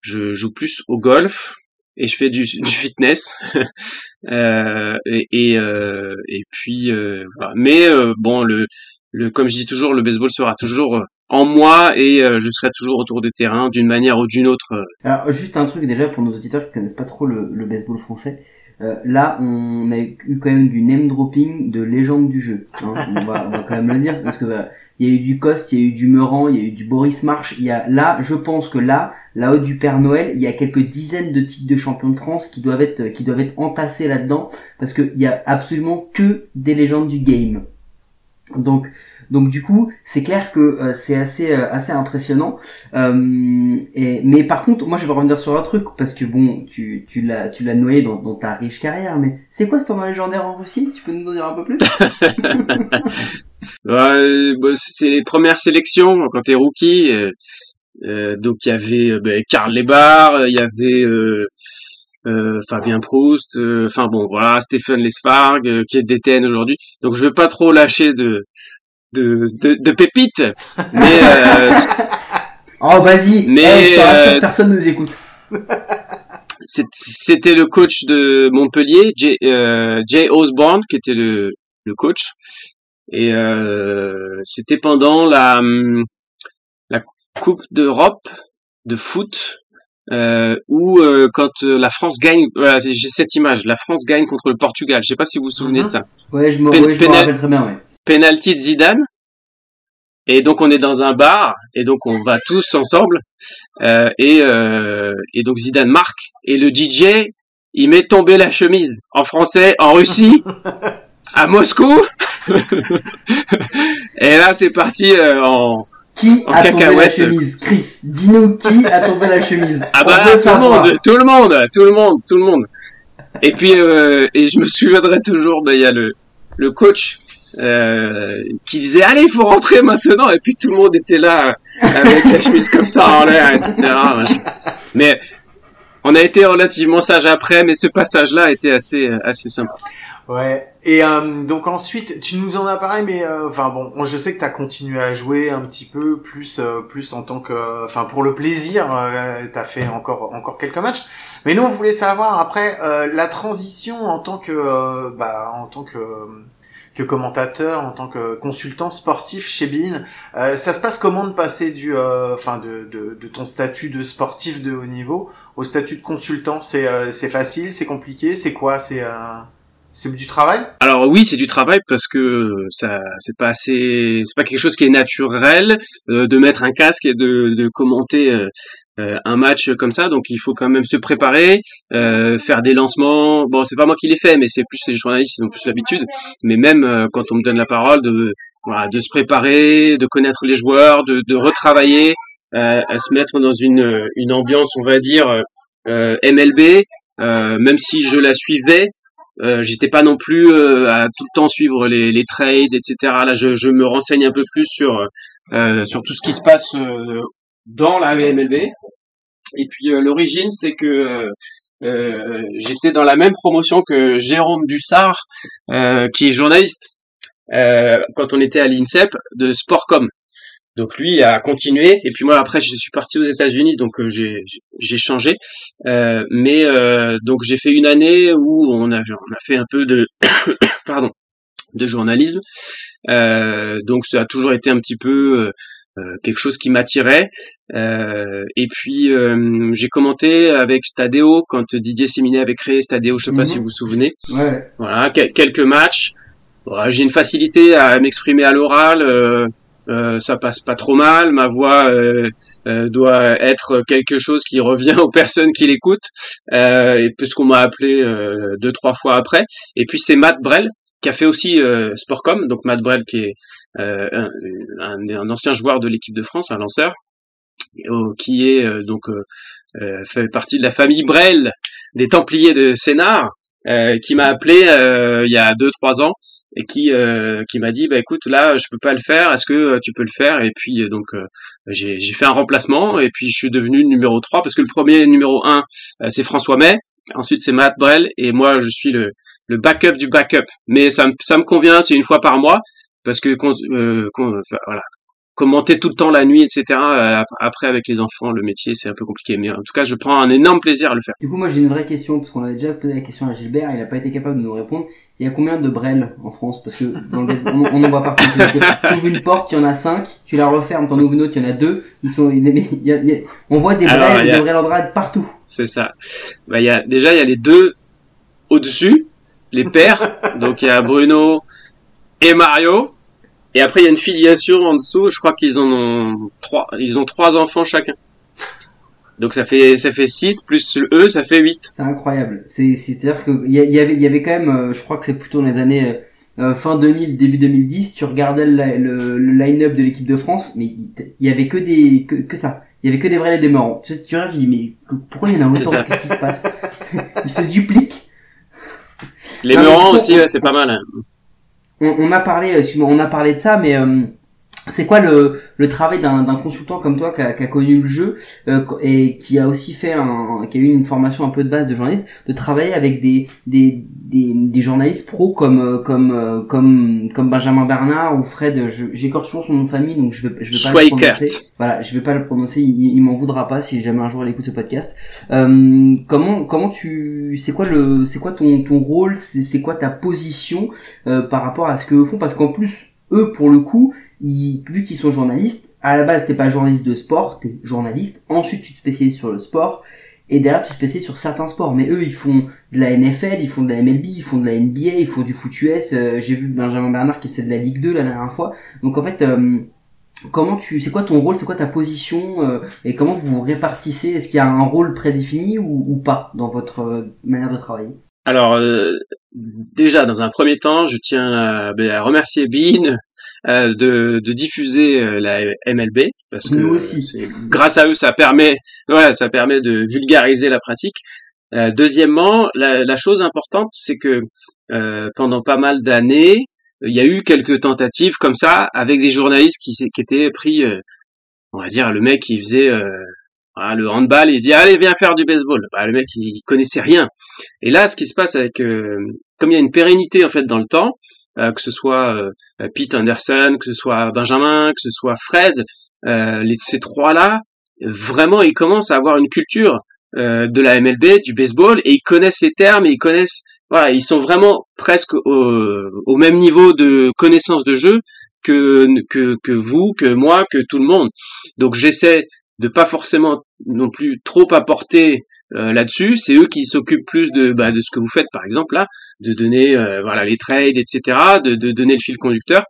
je joue plus au golf et je fais du, du fitness euh, et et, euh, et puis euh, voilà mais bon le le comme je dis toujours le baseball sera toujours en moi et je serai toujours autour du terrain d'une manière ou d'une autre alors juste un truc déjà pour nos auditeurs qui connaissent pas trop le, le baseball français euh, là, on a eu quand même du name dropping de légende du jeu. Hein. on, va, on, va, quand même le dire parce que bah, il y a eu du Coste, il y a eu du Meurant, il y a eu du Boris March. Il y a là, je pense que là, là haut du Père Noël, il y a quelques dizaines de titres de champion de France qui doivent être qui doivent être entassés là-dedans parce qu'il y a absolument que des légendes du game. Donc donc du coup, c'est clair que euh, c'est assez euh, assez impressionnant. Euh, et, mais par contre, moi je vais revenir sur un truc parce que bon, tu tu l'as tu l'as noyé dans, dans ta riche carrière. Mais c'est quoi ce tournoi légendaire en Russie? Tu peux nous en dire un peu plus? Ouais, bah, C'est les premières sélections quand t'es rookie. Euh, donc il y avait bah, Karl Lebar, il y avait euh, Fabien Proust, enfin bon voilà Stéphane Lesparg qui est DTN aujourd'hui. Donc je vais pas trop lâcher de de, de, de pépites. Mais euh, oh vas-y. Mais hey, euh, personne nous écoute. C'était le coach de Montpellier, Jay, euh, Jay Osborne, qui était le, le coach. Et euh, c'était pendant la, la Coupe d'Europe de foot, euh, où euh, quand la France gagne, voilà, j'ai cette image, la France gagne contre le Portugal. Je sais pas si vous vous souvenez de ça. Ouais, je me, ouais, je me rappelle très bien, ouais penalty de Zidane. Et donc on est dans un bar et donc on va tous ensemble. Euh, et, euh, et donc Zidane marque. Et le DJ il met tomber la chemise. En français en Russie à Moscou. Et là c'est parti euh, en qui en a tombé la cacahuète. chemise? Chris, dis-nous qui a tombé la chemise? Ah bah tout le monde, tout le monde, tout le monde, tout le monde. Et puis euh, et je me souviendrai toujours, bah, il y a le le coach euh, qui disait allez il faut rentrer maintenant et puis tout le monde était là avec la chemise comme ça en l'air etc mais on a été relativement sage après mais ce passage là était assez assez sympa Ouais. Et euh, donc ensuite, tu nous en as parlé, mais euh, enfin bon, je sais que tu as continué à jouer un petit peu plus, euh, plus en tant que, enfin pour le plaisir, euh, tu as fait encore encore quelques matchs. Mais nous, on voulait savoir après euh, la transition en tant que, euh, bah, en tant que que commentateur, en tant que consultant sportif chez Bein. Euh, ça se passe comment de passer du, enfin de, ton statut de sportif de haut niveau au statut de consultant? C'est euh, facile, c'est compliqué, c'est quoi? C'est euh... C'est du travail? Alors oui, c'est du travail parce que ça, c'est pas assez, c'est pas quelque chose qui est naturel euh, de mettre un casque et de, commenter euh, euh, un match comme ça. Donc il faut quand même se préparer, euh, faire des lancements. Bon, c'est pas moi qui les fais, mais c'est plus les journalistes qui ont plus l'habitude. Mais même euh, quand on me donne la parole, de voilà, de se préparer, de connaître les joueurs, de, de retravailler, euh, à se mettre dans une une ambiance, on va dire euh, MLB. même si je la suivais, euh, j'étais pas non plus euh, à tout le temps suivre les, les trades, etc. Là, je, je, me renseigne un peu plus sur euh, sur tout ce qui se passe euh, dans la MLB. Et puis euh, l'origine, c'est que euh, j'étais dans la même promotion que Jérôme Dussard, qui est journaliste quand on était à l'INSEP de Sportcom. Donc lui a continué et puis moi après je suis parti aux États-Unis donc euh, j'ai j'ai changé Euh, mais euh, donc j'ai fait une année où on a on a fait un peu de pardon de journalisme Euh, donc ça a toujours été un petit peu euh, euh, quelque chose qui m'attirait Euh, et puis euh, j'ai commenté avec Stadeo quand Didier Séminet avait créé Stadeo je sais pas Mhm. si vous vous souvenez Ouais. voilà, quel- quelques matchs. Voilà, J'ai une facilité à m'exprimer à l'oral. euh, euh, ça passe pas trop mal. Ma voix euh, euh, doit être quelque chose qui revient aux personnes qui l'écoutent. Euh, et puisqu'on m'a appelé euh, deux trois fois après. Et puis c'est Matt Brel qui a fait aussi euh, Sportcom. Donc Matt Brel qui est euh, un, un- un ancien joueur de l'équipe de France, un lanceur, euh, qui est euh, donc euh, euh, fait partie de la famille Brel des Templiers de Sénart euh, qui m'a appelé euh, il y a deux trois ans et qui euh, qui m'a dit bah écoute là je peux pas le faire est-ce que euh, tu peux le faire? Et puis euh, donc euh, j'ai fait un remplacement et puis je suis devenu numéro 3 parce que le premier numéro 1 euh, c'est François May ensuite c'est Matt Brel et moi je suis le le backup du backup. Mais ça me ça me convient c'est une fois par mois parce que euh, con- enfin, voilà commenter tout le temps la nuit etc euh, après avec les enfants le métier c'est un peu compliqué mais en tout cas je prends un énorme plaisir à le faire Du coup, moi j'ai une vraie question, parce qu'on a déjà posé la question à Gilbert, il a pas été capable de nous répondre. Il y a combien de Brel en France? Parce que dans le, on, en voit partout. Tu ouvres une porte, il y en a cinq, tu la refermes, t'en ouvres une autre, il y en a deux. Ils sont, il y a- il y a- on voit des Alors, Brel, il y a- des Brel Andrade partout. C'est ça. Bah, il y a, déjà, il y a les deux au-dessus, les pères. Donc, il y a Bruno et Mario. Et après, il y a une filiation en dessous. Je crois qu'ils en ont trois, ils ont trois enfants chacun. Donc, ça fait, ça fait six, plus eux, ça fait huit. C'est incroyable. C'est, c'est-à-dire que il y, a- il y avait, il y avait quand même, euh, je crois que c'est plutôt dans les années euh, fin 2000, début 2010. Tu regardais le, le, le line-up de l'équipe de France, mais il y avait que des, que, que ça. Il y avait que des vrais et des marrants. Tu, tu regardes, tu dis mais pourquoi il y en a C'est autant. Qu'est-ce qui se passe? Ils se dupliquent. Les pourquoi- aussi, ouais, c'est pas mal. hein. On, on a parlé, euh, on a parlé de ça, mais euh, c'est quoi le, le travail d'un, d'un consultant comme toi qui a, qui a connu le jeu euh, et qui a aussi fait un, qui a eu une formation un peu de base de journaliste, de travailler avec des des, des, des journalistes pros comme euh, comme euh, comme comme Benjamin Bernard ou Fred. J'écorche toujours son nom de famille, donc je vais je vais pas le prononcer. Voilà, je vais pas le prononcer. Il, il m'en voudra pas si jamais un jour il écoute ce podcast. Euh, comment comment tu c'est quoi le c'est quoi ton ton rôle c'est c'est quoi ta position euh, par rapport à ce qu'eux font? Parce qu'en plus eux pour le coup vu qu'ils sont journalistes à la base t'es pas journaliste de sport t'es journaliste. Ensuite tu te spécialises sur le sport. Et derrière tu te spécialises sur certains sports. Mais eux ils font de la NFL ils font de la MLB ils font de la NBA ils font du foot US euh, j'ai vu Benjamin Bernard qui faisait de la Ligue 2 la dernière fois. Donc en fait euh, comment tu c'est quoi ton rôle c'est quoi ta position euh, et comment vous vous répartissez? Est-ce qu'il y a un rôle prédéfini ou, ou pas dans votre euh, manière de travailler? Alors, euh, déjà, dans un premier temps, je tiens à, ben, à remercier Bean euh, de, de diffuser euh, la MLB parce que Nous aussi. c'est- grâce à eux, ça permet, voilà, ça permet de vulgariser la pratique. Euh, deuxièmement, la, la chose importante, c'est que euh, pendant pas mal d'années, il y a eu quelques tentatives comme ça avec des journalistes qui, qui étaient pris, euh, on va dire, le mec qui faisait euh, voilà, le handball, il dit allez viens faire du baseball. Bah, le mec il, il connaissait rien. Et là, ce qui se passe avec, euh, comme il y a une pérennité en fait dans le temps, euh, que ce soit euh, Pete Anderson, que ce soit Benjamin, que ce soit Fred, euh, les, ces trois-là, vraiment, ils commencent à avoir une culture euh, de la MLB, du baseball, et ils connaissent les termes, et ils connaissent, voilà, ils sont vraiment presque au, au même niveau de connaissance de jeu que, que que vous, que moi, que tout le monde. Donc j'essaie de pas forcément non plus trop apporter euh, là-dessus. C'est eux qui s'occupent plus de bah, de ce que vous faites, par exemple là, de donner euh, voilà les trades, etc., de, de donner le fil conducteur.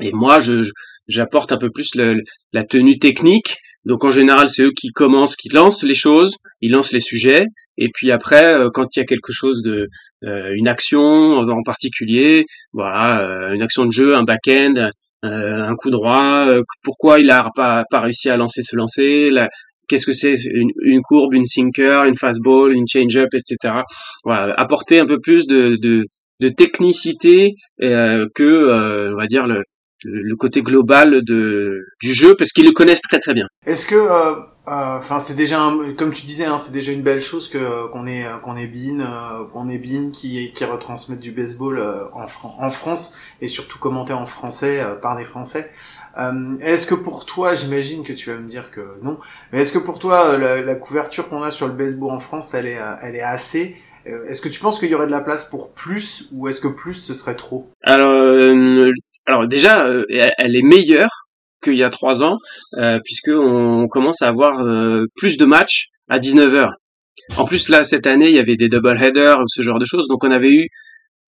Et moi, je j'apporte un peu plus le- la tenue technique. Donc en général, c'est eux qui commencent, qui lancent les choses, ils lancent les sujets, et puis après, euh, quand il y a quelque chose de, euh, une action en particulier, voilà, euh, une action de jeu, un back-end, un coup droit, pourquoi il a pas, pas réussi à lancer ce lancer, la- qu'est-ce que c'est une, une courbe, une sinker, une fastball, une change-up, etc. Voilà, apporter un peu plus de, de, de technicité euh, que, euh, on va dire, le, le côté global de, du jeu, parce qu'ils le connaissent très très bien. Est-ce que euh, Euh, Enfin, c'est déjà, un- comme tu disais, hein, c'est déjà une belle chose que qu'on ait qu'on ait Bean, euh, qu'on ait Bean qui qui retransmette du baseball euh, en, en France et surtout commenté en français euh, par des Français. Euh, est-ce que pour toi, j'imagine que tu vas me dire que non, mais est-ce que pour toi euh, la, la couverture qu'on a sur le baseball en France, elle est euh, elle est assez? Euh, Est-ce que tu penses qu'il y aurait de la place pour plus ou est-ce que plus ce serait trop? Alors, euh, alors déjà, euh, elle est meilleure qu'il y a trois ans, euh, puisque on commence à avoir euh, plus de matchs à 19h. En plus, là, cette année, il y avait des double headers, ce genre de choses, donc on avait eu,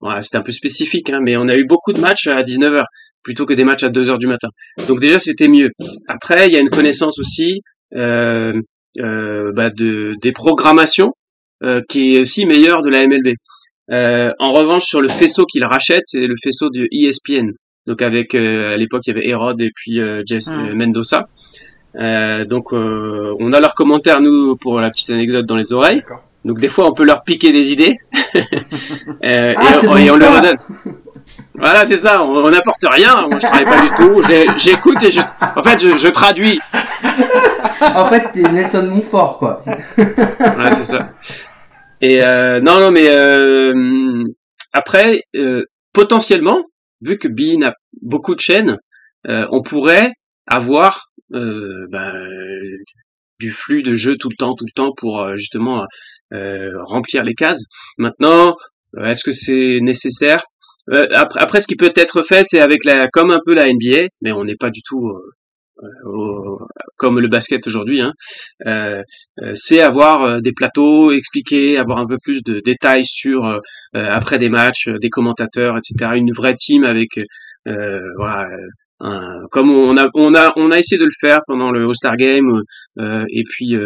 voilà, c'était un peu spécifique, hein, mais on a eu beaucoup de matchs à 19h plutôt que des matchs à 2h du matin. Donc déjà, c'était mieux. Après, il y a une connaissance aussi euh, bah, de des programmations qui est aussi meilleure de la MLB. En revanche, sur le faisceau qu'ils rachètent, c'est le faisceau du E ESPN. Donc avec euh, à l'époque il y avait Herod et puis euh, Jess Mm. euh, Mendoza. Euh, donc euh, on a leurs commentaires nous pour la petite anecdote dans les oreilles. D'accord. Donc des fois on peut leur piquer des idées Euh, Ah, et, on, et leur redonne. Voilà c'est ça. On on n'apporte rien. Moi je travaille pas du tout. J'écoute et je, en fait je, je traduis. En fait, t'es Nelson Montfort, quoi. Voilà, c'est ça. Et euh, non, non, mais euh, après, euh, potentiellement, vu que Bein a beaucoup de chaînes, euh, on pourrait avoir euh, ben, du flux de jeux tout le temps, tout le temps pour euh, justement remplir les cases. Maintenant, est-ce que c'est nécessaire? Après, après, ce qui peut être fait, c'est avec la, comme un peu la NBA, mais on n'est pas du tout au- comme le basket aujourd'hui. Hein. Euh, euh, c'est avoir euh, des plateaux, expliquer, avoir un peu plus de détails sur euh, euh, après des matchs, des commentateurs, etc. Une vraie team avec euh, voilà, un- comme on a on a on a essayé de le faire pendant le All-Star Game euh, et puis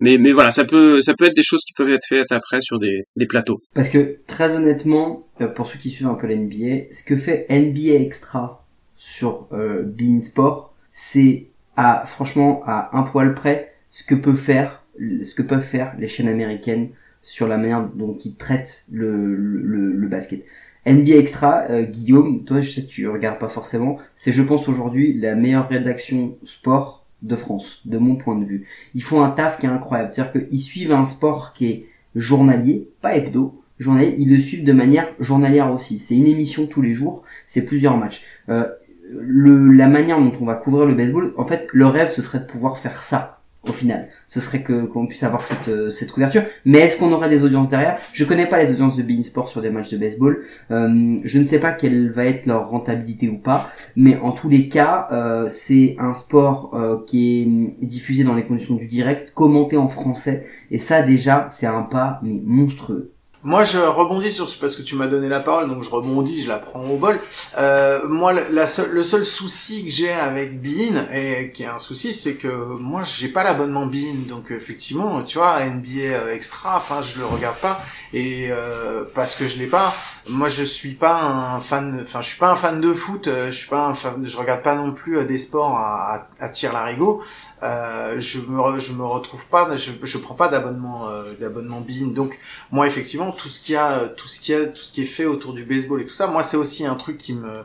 mais mais voilà ça peut ça peut être des choses qui peuvent être faites après sur des des plateaux. Parce que, très honnêtement, pour ceux qui suivent un peu la NBA, ce que fait NBA Extra sur Bein Sport, c'est à, franchement, à un poil près, ce que peut faire, ce que peuvent faire les chaînes américaines sur la manière dont ils traitent le, le, le- basket. NBA Extra, euh, Guillaume, toi je sais que tu regardes pas forcément, c'est je pense aujourd'hui la meilleure rédaction sport de France, de mon point de vue. Ils font un taf qui est incroyable, c'est-à-dire qu'ils suivent un sport qui est journalier, pas hebdo, journalier, ils le suivent de manière journalière aussi. C'est une émission tous les jours, c'est plusieurs matchs. Euh, le, la manière dont on va couvrir le baseball, en fait, le rêve, ce serait de pouvoir faire ça, au final. Ce serait que qu'on puisse avoir cette, euh, cette couverture. Mais est-ce qu'on aurait des audiences derrière? Je connais pas les audiences de Bein Sport sur des matchs de baseball. Euh, je ne sais pas quelle va être leur rentabilité ou pas. Mais en tous les cas, euh, c'est un sport qui est diffusé dans les conditions du direct, commenté en français. Et ça, déjà, c'est un pas mais monstrueux. Moi, je rebondis sur ce parce que tu m'as donné la parole, donc je rebondis, je la prends au bol. Euh, moi, la, seule- le seul souci que j'ai avec Bein, et qui est un souci, c'est que moi, j'ai pas l'abonnement Bein, donc effectivement, tu vois, NBA Extra, enfin, je le regarde pas, et euh, parce que je l'ai pas. Moi, je suis pas un fan, enfin, je suis pas un fan de foot, euh, je suis pas un fan, je regarde pas non plus euh, des sports à, à, à tir larigot. Euh, je me, je me retrouve pas, je, je prends pas d'abonnement, euh, d'abonnement Bein, donc moi effectivement tout ce qu'il y a tout ce a tout ce qui est fait autour du baseball et tout ça. Moi c'est aussi un truc qui me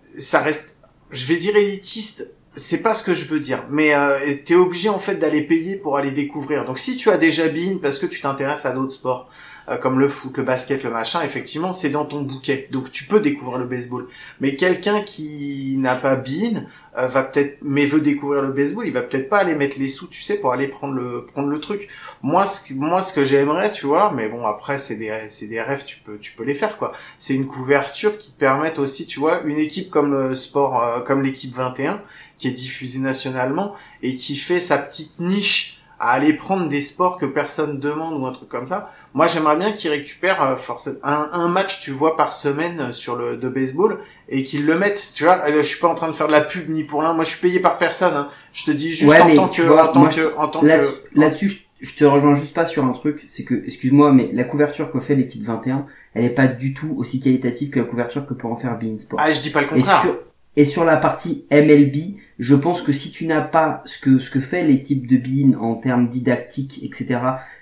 ça reste je vais dire élitiste c'est pas ce que je veux dire mais euh, t'es obligé en fait d'aller payer pour aller découvrir. Donc si tu as déjà Bein parce que tu t'intéresses à d'autres sports euh, comme le foot le basket le machin effectivement c'est dans ton bouquet. Donc tu peux découvrir le baseball. Mais quelqu'un qui n'a pas Bein euh, va peut-être mais veut découvrir le baseball il va peut-être pas aller mettre les sous tu sais pour aller prendre le prendre le truc. Moi ce moi ce que j'aimerais tu vois mais bon après c'est des c'est des rêves tu peux tu peux les faire quoi. C'est une couverture qui te permette aussi tu vois une équipe comme le sport euh, comme l'équipe 21 qui est diffusée nationalement et qui fait sa petite niche à aller prendre des sports que personne demande ou un truc comme ça. Moi, j'aimerais bien qu'ils récupèrent euh, forcément un, un match, tu vois, par semaine euh, sur le de baseball et qu'ils le mettent. Tu vois, Euh, je suis pas en train de faire de la pub ni pour l'un. Moi, je suis payé par personne. hein. Je te dis juste Ouais, en tant que, vois, en tant moi, que, en tant Là-dessus, que. là-dessus, je, te rejoins juste pas sur un truc, c'est que, excuse-moi, mais la couverture que fait l'équipe 21, elle est pas du tout aussi qualitative que la couverture que peut en faire Bein Sport. Ah, je dis pas le Et contraire. sur, et sur la partie MLB, je pense que si tu n'as pas ce que ce que fait l'équipe de Bean en termes didactiques, etc.,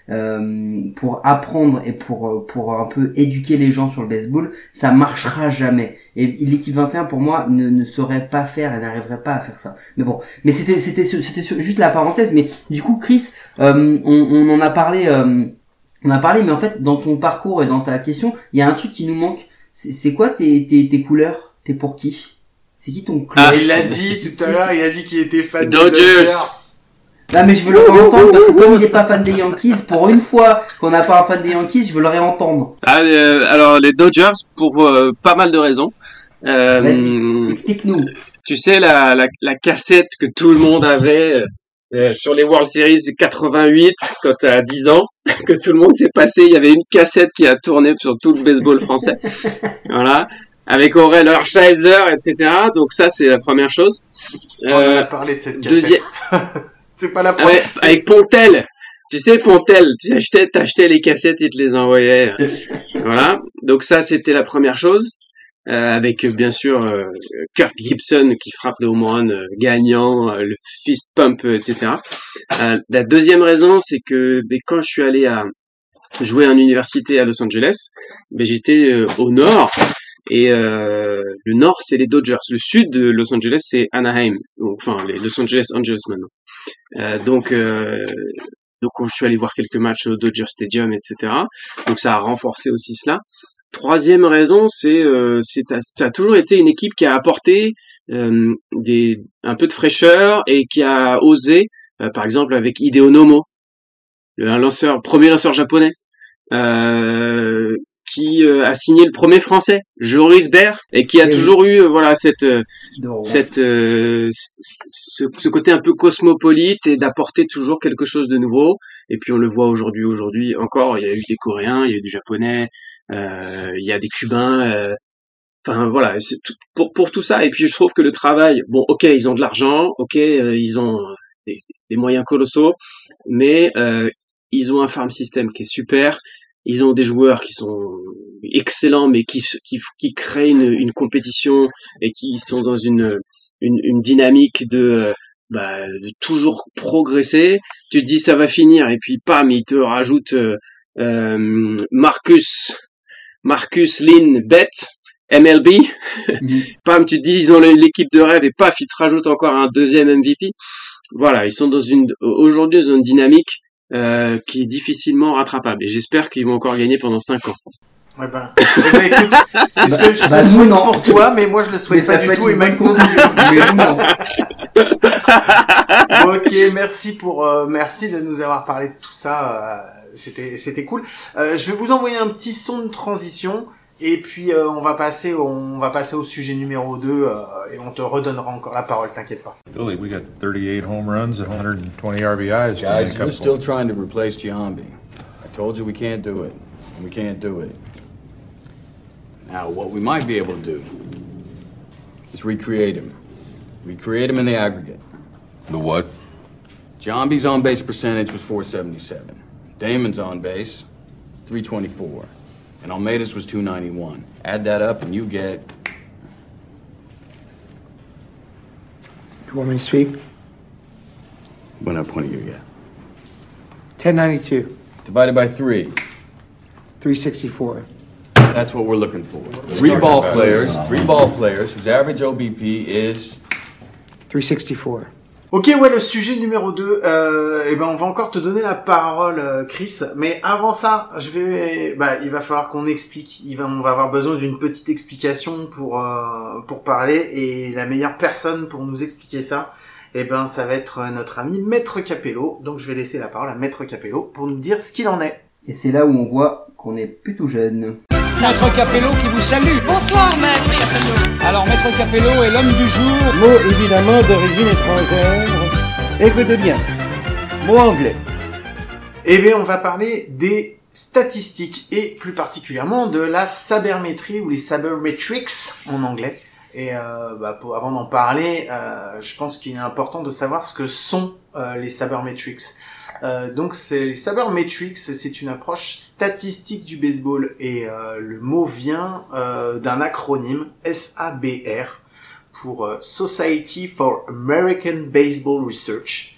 euh, pour apprendre et pour pour un peu éduquer les gens sur le baseball, ça marchera jamais. Et l'équipe 21 pour moi ne, ne saurait pas faire et n'arriverait pas à faire ça. Mais bon, mais c'était c'était c'était juste la parenthèse. Mais du coup, Chris, euh, on, on en a parlé, euh, on a parlé, mais en fait, dans ton parcours et dans ta question, il y a un truc qui nous manque. C'est c'est quoi tes, tes tes couleurs? T'es pour qui? C'est qui ton club Ah, il l'a dit tout à l'heure, il a dit qu'il était fan Dodgers. des Dodgers. Là, mais je veux le réentendre parce que comme il est pas fan des Yankees, pour une fois qu'on n'a pas un fan des Yankees, je veux le réentendre. Ah, euh, alors les Dodgers pour euh, pas mal de raisons. Euh, Vas-y, explique-nous. tu sais la, la, la cassette que tout le monde avait euh, sur les World Series 88 quand t'as 10 ans, que tout le monde s'est passé. Il y avait une cassette qui a tourné sur tout le baseball français. voilà. Avec Aurel Hershiser, etc. Donc ça, c'est la première chose. On en Euh, a parlé de cette cassette. C'est pas la première. avec Pontel. Tu sais, Pontel, tu achetais, t'achetais les cassettes et te les envoyais. voilà. Donc ça, c'était la première chose. Euh, avec euh, bien sûr euh, Kirk Gibson qui frappe le home run euh, gagnant, le fist pump, etc. La deuxième raison, c'est que ben, quand je suis allé à jouer en université à Los Angeles, ben, j'étais au nord et euh, le nord c'est les Dodgers, le sud de Los Angeles c'est Anaheim, enfin les Los Angeles Angels maintenant. Euh, donc euh, donc je suis allé voir quelques matchs au Dodger Stadium, etc. Donc ça a renforcé aussi cela. Troisième raison, c'est euh, ça a toujours été une équipe qui a apporté euh, des un peu de fraîcheur et qui a osé, euh, par exemple avec Hideo Nomo, le lanceur premier lanceur japonais, euh, qui euh, a signé le premier français, Joris Baer, et qui a Eh oui. toujours eu euh, voilà cette euh, cette euh, ce, ce côté un peu cosmopolite et d'apporter toujours quelque chose de nouveau. Et puis on le voit aujourd'hui aujourd'hui encore. Il y a eu des coréens il y a eu des japonais euh, il y a des cubains euh, enfin voilà c'est tout- pour pour tout ça. Et puis je trouve que le travail bon ok ils ont de l'argent ok euh, ils ont des, des moyens colossaux mais euh, ils ont un farm system qui est super ils ont des joueurs qui sont excellents mais qui qui, qui créent une, une compétition et qui sont dans une une, une dynamique de, bah, de toujours progresser. Tu te dis ça va finir et puis pam, il te rajoute euh, euh, Marcus Marcus Lynn Bet MLB. Mhm. pam, tu te dis ils ont l'équipe de rêve et paf, ils te rajoutent encore un deuxième MVP. Voilà, ils sont dans une aujourd'hui dans une dynamique euh, qui est difficilement rattrapable et j'espère qu'ils vont encore gagner pendant cinq ans. Ouais ben, écoute, c'est ce que je bah, nous, souhaite non. pour toi, mais moi je le souhaite Mais pas du tout et. Bon, ok, merci pour euh, merci de nous avoir parlé de tout ça. euh, c'était c'était cool. Euh, je vais vous envoyer un petit son de transition et puis euh, on va passer au, on va passer au sujet numéro 2 euh, et on te redonnera encore la parole, t'inquiète pas. Billy, we got 38 home runs and 120 RBIs. Guys, we're still trying to replace Giambi. I told you we can't do it, and we can't do it. Now, what we might be able to do is recreate him. Recreate him in the aggregate. The what? Giambi's on base percentage was 477. Damon's on base, 324. And Almeida's was 291. Add that up, and you get You want me to speak? what I point you get. 1092, Divided by three. 364. That's what we're looking for. Three ball players, three ball players whose average OBP is 364. Ok, ouais, le sujet numéro 2, euh, eh ben, on va encore te donner la parole, euh, Chris. Mais avant ça, je vais, bah, il va falloir qu'on explique. Il va, on va avoir besoin d'une petite explication pour, euh, pour parler. Et la meilleure personne pour nous expliquer ça, eh ben, ça va être euh, notre ami Maître Capello. Donc, je vais laisser la parole à Maître Capello pour nous dire ce qu'il en est. Et c'est là où on voit qu'on est plutôt jeune. Maître Capello qui vous salue. Bonsoir, Maître Capello. Alors, Maître Capello est l'homme du jour. Mot évidemment d'origine étrangère. Écoutez bien. Mot anglais. Eh bien, on va parler des statistiques et plus particulièrement de la sabermétrie ou les sabermetrics en anglais. Et euh, bah, pour, avant d'en parler, euh, je pense qu'il est important de savoir ce que sont euh, les sabermetrics. Euh, donc, c'est les sabermetrics, c'est une approche statistique du baseball et euh, le mot vient euh, d'un acronyme SABR pour euh, Society for American Baseball Research.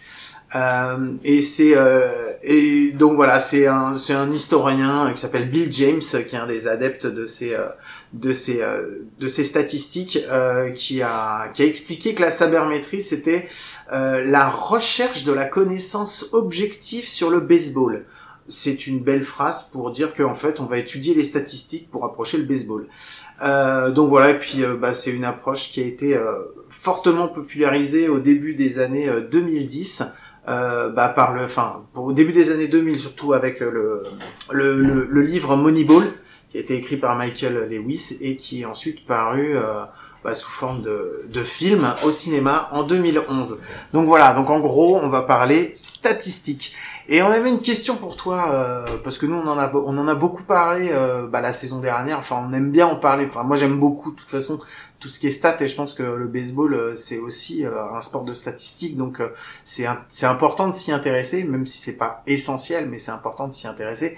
Euh, et c'est et donc voilà, c'est un c'est un historien qui s'appelle Bill James, qui est un des adeptes de ces de ces euh, de ces statistiques, euh, qui a qui a expliqué que la sabermétrie c'était euh, la recherche de la connaissance objective sur le baseball. C'est une belle phrase pour dire qu'en fait on va étudier les statistiques pour approcher le baseball. Donc voilà, et puis bah, c'est une approche qui a été fortement popularisée au début des années euh, 2010 euh, bah, par le, enfin, au début des années 2000 surtout avec le, le, le, le livre Moneyball qui a été écrit par Michael Lewis et qui est ensuite paru euh, bah, sous forme de, de film au cinéma en 2011. Donc voilà, donc en gros on va parler statistiques. Et on avait une question pour toi euh, parce que nous on en a on en a beaucoup parlé euh, bah, la saison dernière. Enfin on aime bien en parler. Enfin moi j'aime beaucoup de toute façon tout ce qui est stats et je pense que le baseball euh, c'est aussi euh, un sport de statistiques donc euh, c'est c'est important de s'y intéresser même si c'est pas essentiel mais c'est important de s'y intéresser.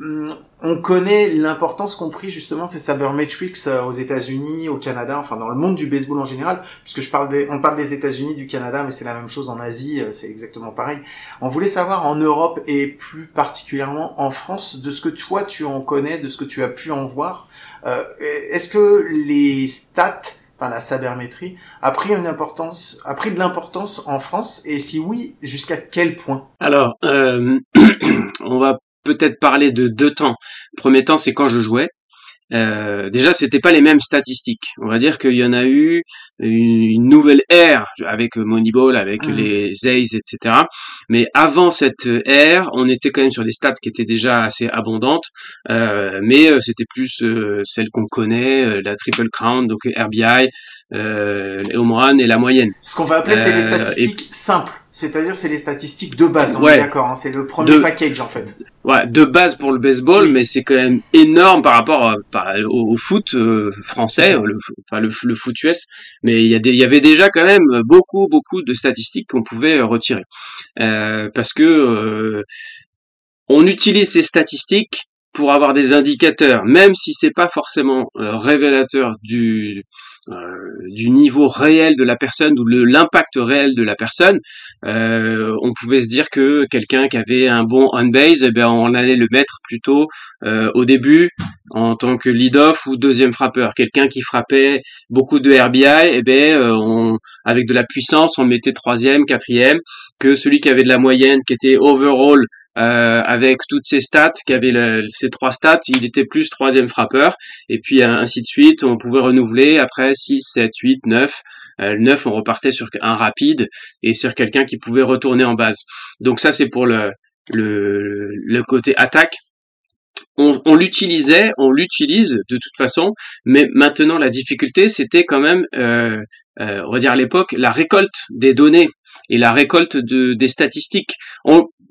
Hum, on connaît l'importance qu'ont pris justement ces sabermetrics aux États-Unis, au Canada, enfin dans le monde du baseball en général, puisque je parle des, on parle des États-Unis, du Canada, mais c'est la même chose en Asie, c'est exactement pareil. On voulait savoir en Europe et plus particulièrement en France, de ce que toi tu en connais, de ce que tu as pu en voir. Euh, Est-ce que les stats, enfin la sabermétrie, a pris une importance, a pris de l'importance en France, et si oui, jusqu'à quel point? Alors, euh, on va peut-être parler de deux temps. Premier temps, c'est quand je jouais. Euh, déjà, c'était pas les mêmes statistiques. On va dire qu'il y en a eu une nouvelle ère avec Moneyball, avec Mhm. les A's, etc. Mais avant cette ère, on était quand même sur des stats qui étaient déjà assez abondantes, euh, mais euh, c'était plus euh, celles qu'on connaît, euh, la Triple Crown, donc RBI, euh, runs et la moyenne. Ce qu'on va appeler, c'est les Euh, et- statistiques simples. C'est-à-dire, c'est les statistiques de base. On Ouais. est d'accord. hein, c'est le premier De- package, en fait. Ouais, de base pour le baseball, mais c'est quand même énorme par rapport à- par- au, au foot euh, français, le, enfin, le, le foot US. Mais il y, a des- il y avait déjà quand même beaucoup, beaucoup de statistiques qu'on pouvait euh, retirer, Euh, parce que euh, on utilise ces statistiques pour avoir des indicateurs, même si c'est pas forcément révélateur du du niveau réel de la personne ou le l'impact réel de la personne. Euh, on pouvait se dire que quelqu'un qui avait un bon on base, eh ben on allait le mettre plutôt euh, au début en tant que lead-off ou deuxième frappeur. Quelqu'un qui frappait beaucoup de RBI, eh ben euh, on, avec de la puissance, on mettait troisième, quatrième. Que celui qui avait de la moyenne, qui était overall euh, avec toutes ses stats, qui avait le- ces trois stats, il était plus troisième frappeur. Et puis euh, ainsi de suite, on pouvait renouveler après 6, 7, 8, 9. Euh, le 9, on repartait sur un rapide et sur quelqu'un qui pouvait retourner en base. Donc ça, c'est pour le, le, le côté attaque. On, on l'utilisait, on l'utilise de toute façon, mais maintenant la difficulté, c'était quand même, euh, euh, on va dire à l'époque, la récolte des données et la récolte de, des statistiques.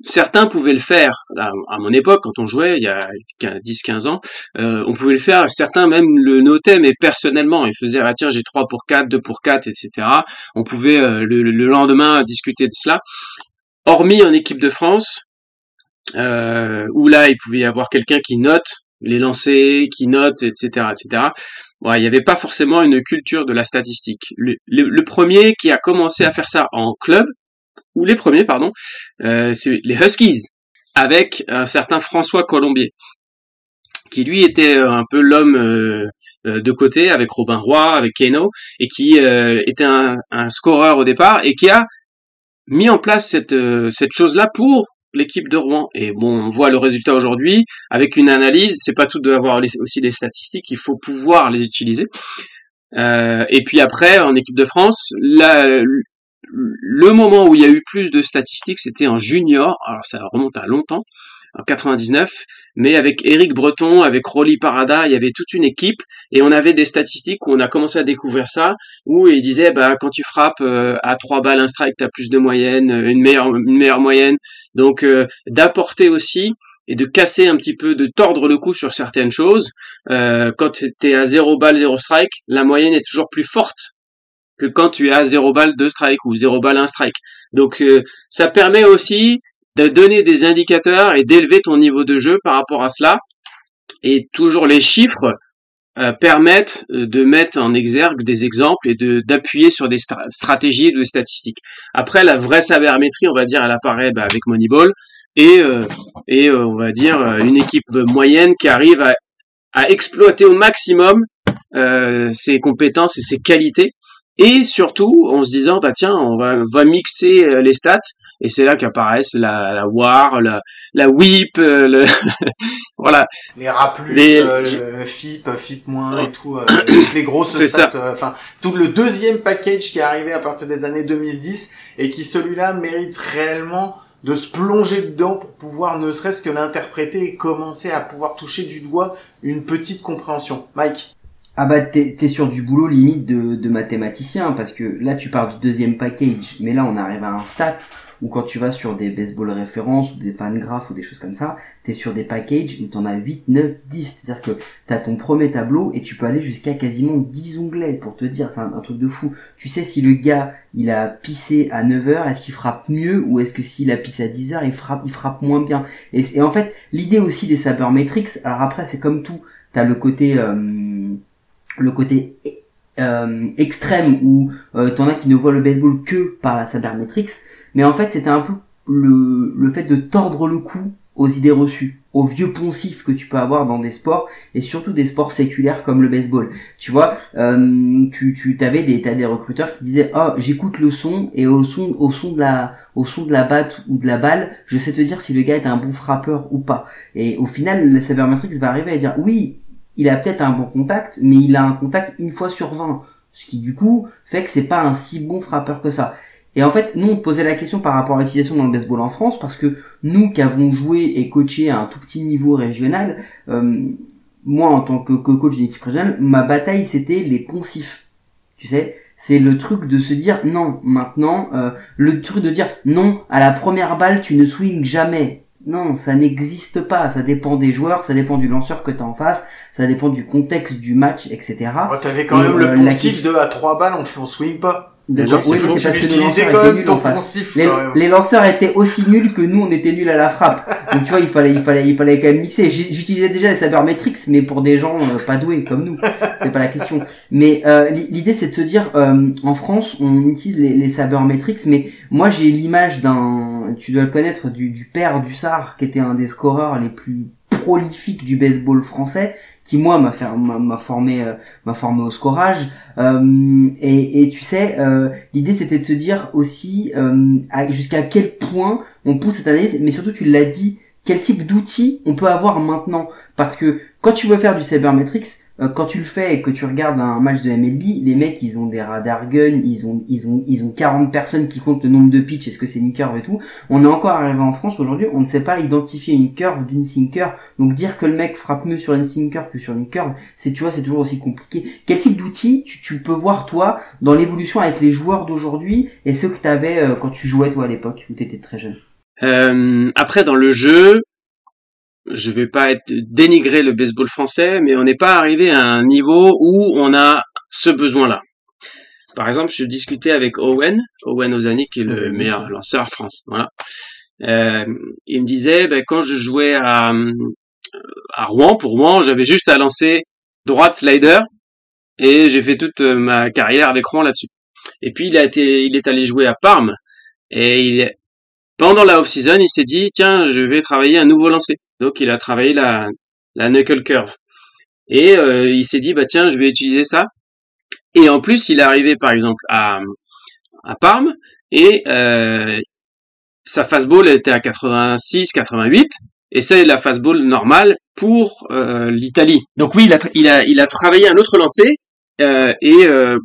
Certains pouvaient le faire. À, mon époque quand on jouait il y a 10-15 ans euh, on pouvait le faire. Certains même le notaient mais personnellement. Ils faisaient ah tiens j'ai 3 pour 4 2 pour 4 etc on pouvait euh, le, le lendemain discuter de cela. Hormis en équipe de France euh, où là il pouvait y avoir quelqu'un qui note les lancers qui note etc etc Ouais, il n'y avait pas forcément une culture de la statistique. Le, le- le premier qui a commencé à faire ça en club, ou les premiers, pardon, euh, c'est les Huskies, avec un certain François Colombier, qui lui était euh, un peu l'homme euh, de côté, avec Robin Roy, avec Keno, et qui était un, scoreur au départ, et qui a mis en place cette, cette chose-là pour l'équipe de Rouen. Et bon, on voit le résultat aujourd'hui avec une analyse. C'est pas tout d'avoir aussi les statistiques, il faut pouvoir les utiliser. Et puis après, en équipe de France, la- le moment où il y a eu plus de statistiques, c'était en junior. Alors ça remonte à longtemps, en 99, mais avec Eric Breton, avec Rolly Parada, il y avait toute une équipe et on avait des statistiques où on a commencé à découvrir ça, où il disait bah quand tu frappes euh, à trois balles un strike, tu as plus de moyenne, euh, une meilleure moyenne. Donc euh, d'apporter aussi et de casser un petit peu, de tordre le cou sur certaines choses. Quand tu es à 0 balle, 0 strike, la moyenne est toujours plus forte que quand tu à 0 balle, 2 strike ou 0 balle, 1 strike. Donc euh, ça permet aussi de donner des indicateurs et d'élever ton niveau de jeu par rapport à cela. Et toujours les chiffres euh, permettent euh, de mettre en exergue des exemples et de d'appuyer sur des stra- stratégies et des statistiques. Après, la vraie sabermétrie, on va dire, elle apparaît bah, avec Moneyball et euh, et euh, on va dire euh, une équipe moyenne qui arrive à, à exploiter au maximum ses compétences et ses qualités et surtout en se disant bah tiens on va va mixer euh, les stats et c'est là qu'apparaissent la, la war la la whip euh, le voilà Les rats plus, Les- euh, le FIP, FIP moins et tout, euh, toutes les grosses stats, euh, enfin tout le deuxième package qui est arrivé à partir des années 2010 et qui celui-là mérite réellement de se plonger dedans pour pouvoir ne serait-ce que l'interpréter et commencer à pouvoir toucher du doigt une petite compréhension. Mike. Ah bah t'es sur du boulot limite de, de mathématicien parce que là tu parles du deuxième package mais là on arrive à un stat où quand tu vas sur des baseball références ou des fangraphes ou des choses comme ça t'es sur des packages où t'en as 8, 9, 10 c'est à dire que t'as ton premier tableau et tu peux aller jusqu'à quasiment 10 onglets pour te dire c'est un, truc de fou. Tu sais si le gars il a pissé à 9h est-ce qu'il frappe mieux ou est-ce que s'il a pissé à 10h il frappe, il frappe moins bien? Et, et en fait l'idée aussi des sabermetrics alors après c'est comme tout. T'as le côté euh, le côté euh, extrême où euh, t'en as qui ne voient le baseball que par la sabermetrics, mais en fait c'était un peu le, le fait de tordre le cou aux idées reçues, aux vieux poncifs que tu peux avoir dans des sports et surtout des sports séculaires comme le baseball. Tu vois, euh, tu tu t'avais des t'as des recruteurs qui disaient oh j'écoute le son et au son au son de la au son de la batte ou de la balle, je sais te dire si le gars est un bon frappeur ou pas. Et au final, la sabermetrics va arriver à dire oui, il a peut-être un bon contact, mais il a un contact une fois sur 20. Ce qui du coup fait que c'est pas un si bon frappeur que ça. Et en fait, nous on posait la question par rapport à l'utilisation dans le baseball en France, parce que nous qui avons joué et coaché à un tout petit niveau régional, euh, moi en tant que, que coach d'une équipe régionale, ma bataille c'était les poncifs. Tu sais, c'est le truc de se dire non, maintenant, euh, le truc de dire non, à la première balle tu ne swings jamais. Non, ça n'existe pas. Ça dépend des joueurs, ça dépend du lanceur que tu as en face, ça dépend du contexte du match, etc. Oh, T'avais quand Et, même euh, le la poncif de à 3 balles, on, on swing pas. Oui, mais c'est parce que quand même ton Les, lanceurs étaient aussi nuls que nous, on était nuls à la frappe. Donc tu vois, il fallait, il fallait, il fallait quand même mixer. J'utilisais déjà les sabermetrics, mais pour des gens euh, pas doués comme nous. C'est pas la question. Mais euh, l'i- l'idée, c'est de se dire, euh, en France, on utilise les, les sabermetrics, mais moi, j'ai l'image d'un, tu dois le connaître, du, du père du Sar, qui était un des scoreurs les plus prolifiques du baseball français qui moi m'a fait m'a formé euh, m'a formé au scorage. Euh, et, tu sais euh, l'idée c'était de se dire aussi jusqu'à quel point on pousse cette analyse mais surtout tu l'as dit quel type d'outils on peut avoir maintenant. Parce que quand tu veux faire du cybermetrics quand tu le fais et que tu regardes un match de MLB les mecs ils ont des radar guns ils ont ils ont ils ont 40 personnes qui comptent le nombre de pitch est-ce que c'est une curve et tout. On est encore arrivé en France aujourd'hui on ne sait pas identifier une curve d'une sinker. Donc dire que le mec frappe mieux sur une sinker que sur une curve c'est tu vois c'est toujours aussi compliqué. Quel type d'outils tu, tu peux voir toi dans l'évolution avec les joueurs d'aujourd'hui et ceux que tu avais quand tu jouais toi à l'époque où tu étais très jeune? Euh, après, dans le jeu, je vais pas être dénigrer le baseball français, mais on n'est pas arrivé à un niveau où on a ce besoin-là. Par exemple, je discutais avec Owen, Owen Ozani, qui est le meilleur lanceur France. Voilà. Euh, il me disait, ben, quand je jouais à, à Rouen, pour Rouen, j'avais juste à lancer droite slider, et j'ai fait toute euh, ma carrière avec Rouen là-dessus. Et puis il a été, il est allé jouer à Parme, et il est, pendant la off-season, il s'est dit, tiens, je vais travailler un nouveau lancer. Donc, il a travaillé la, la knuckle curve. Et euh, il s'est dit, bah tiens, je vais utiliser ça. Et en plus, il est arrivé, par exemple, à, à Parme, et euh, sa fastball était à 86, 88, et c'est la fastball normale pour euh, l'Italie. Donc oui, il a, il a, il a travaillé un autre lancer, euh, et euh,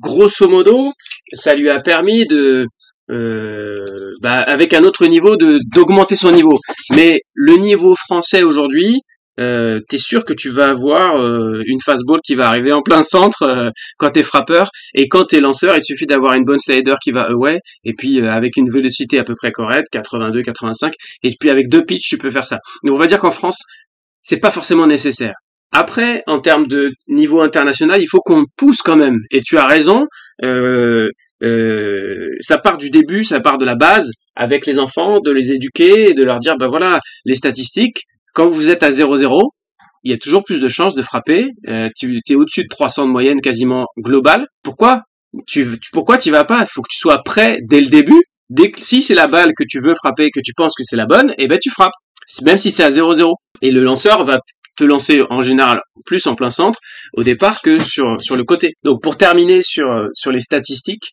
grosso modo, ça lui a permis de euh, bah, avec un autre niveau de d'augmenter son niveau. Mais le niveau français aujourd'hui, euh, t'es sûr que tu vas avoir euh, une fastball qui va arriver en plein centre euh, quand t'es frappeur et quand t'es lanceur, il suffit d'avoir une bonne slider qui va away et puis euh, avec une vélocité à peu près correcte, 82, 85 et puis avec deux pitches tu peux faire ça. Donc on va dire qu'en France, c'est pas forcément nécessaire. Après, en termes de niveau international, il faut qu'on pousse quand même. Et tu as raison, euh, euh, ça part du début, ça part de la base, avec les enfants, de les éduquer et de leur dire, bah voilà, les statistiques, quand vous êtes à 0-0, il y a toujours plus de chances de frapper. Euh, tu es au-dessus de 300 de moyenne quasiment globale. Pourquoi tu, tu pourquoi tu vas pas? Faut que tu sois prêt dès le début. Dès que, si c'est la balle que tu veux frapper, que tu penses que c'est la bonne, et ben tu frappes. Même si c'est à 0-0. Et le lanceur va te lancer en général plus en plein centre au départ que sur sur le côté. Donc pour terminer sur sur les statistiques,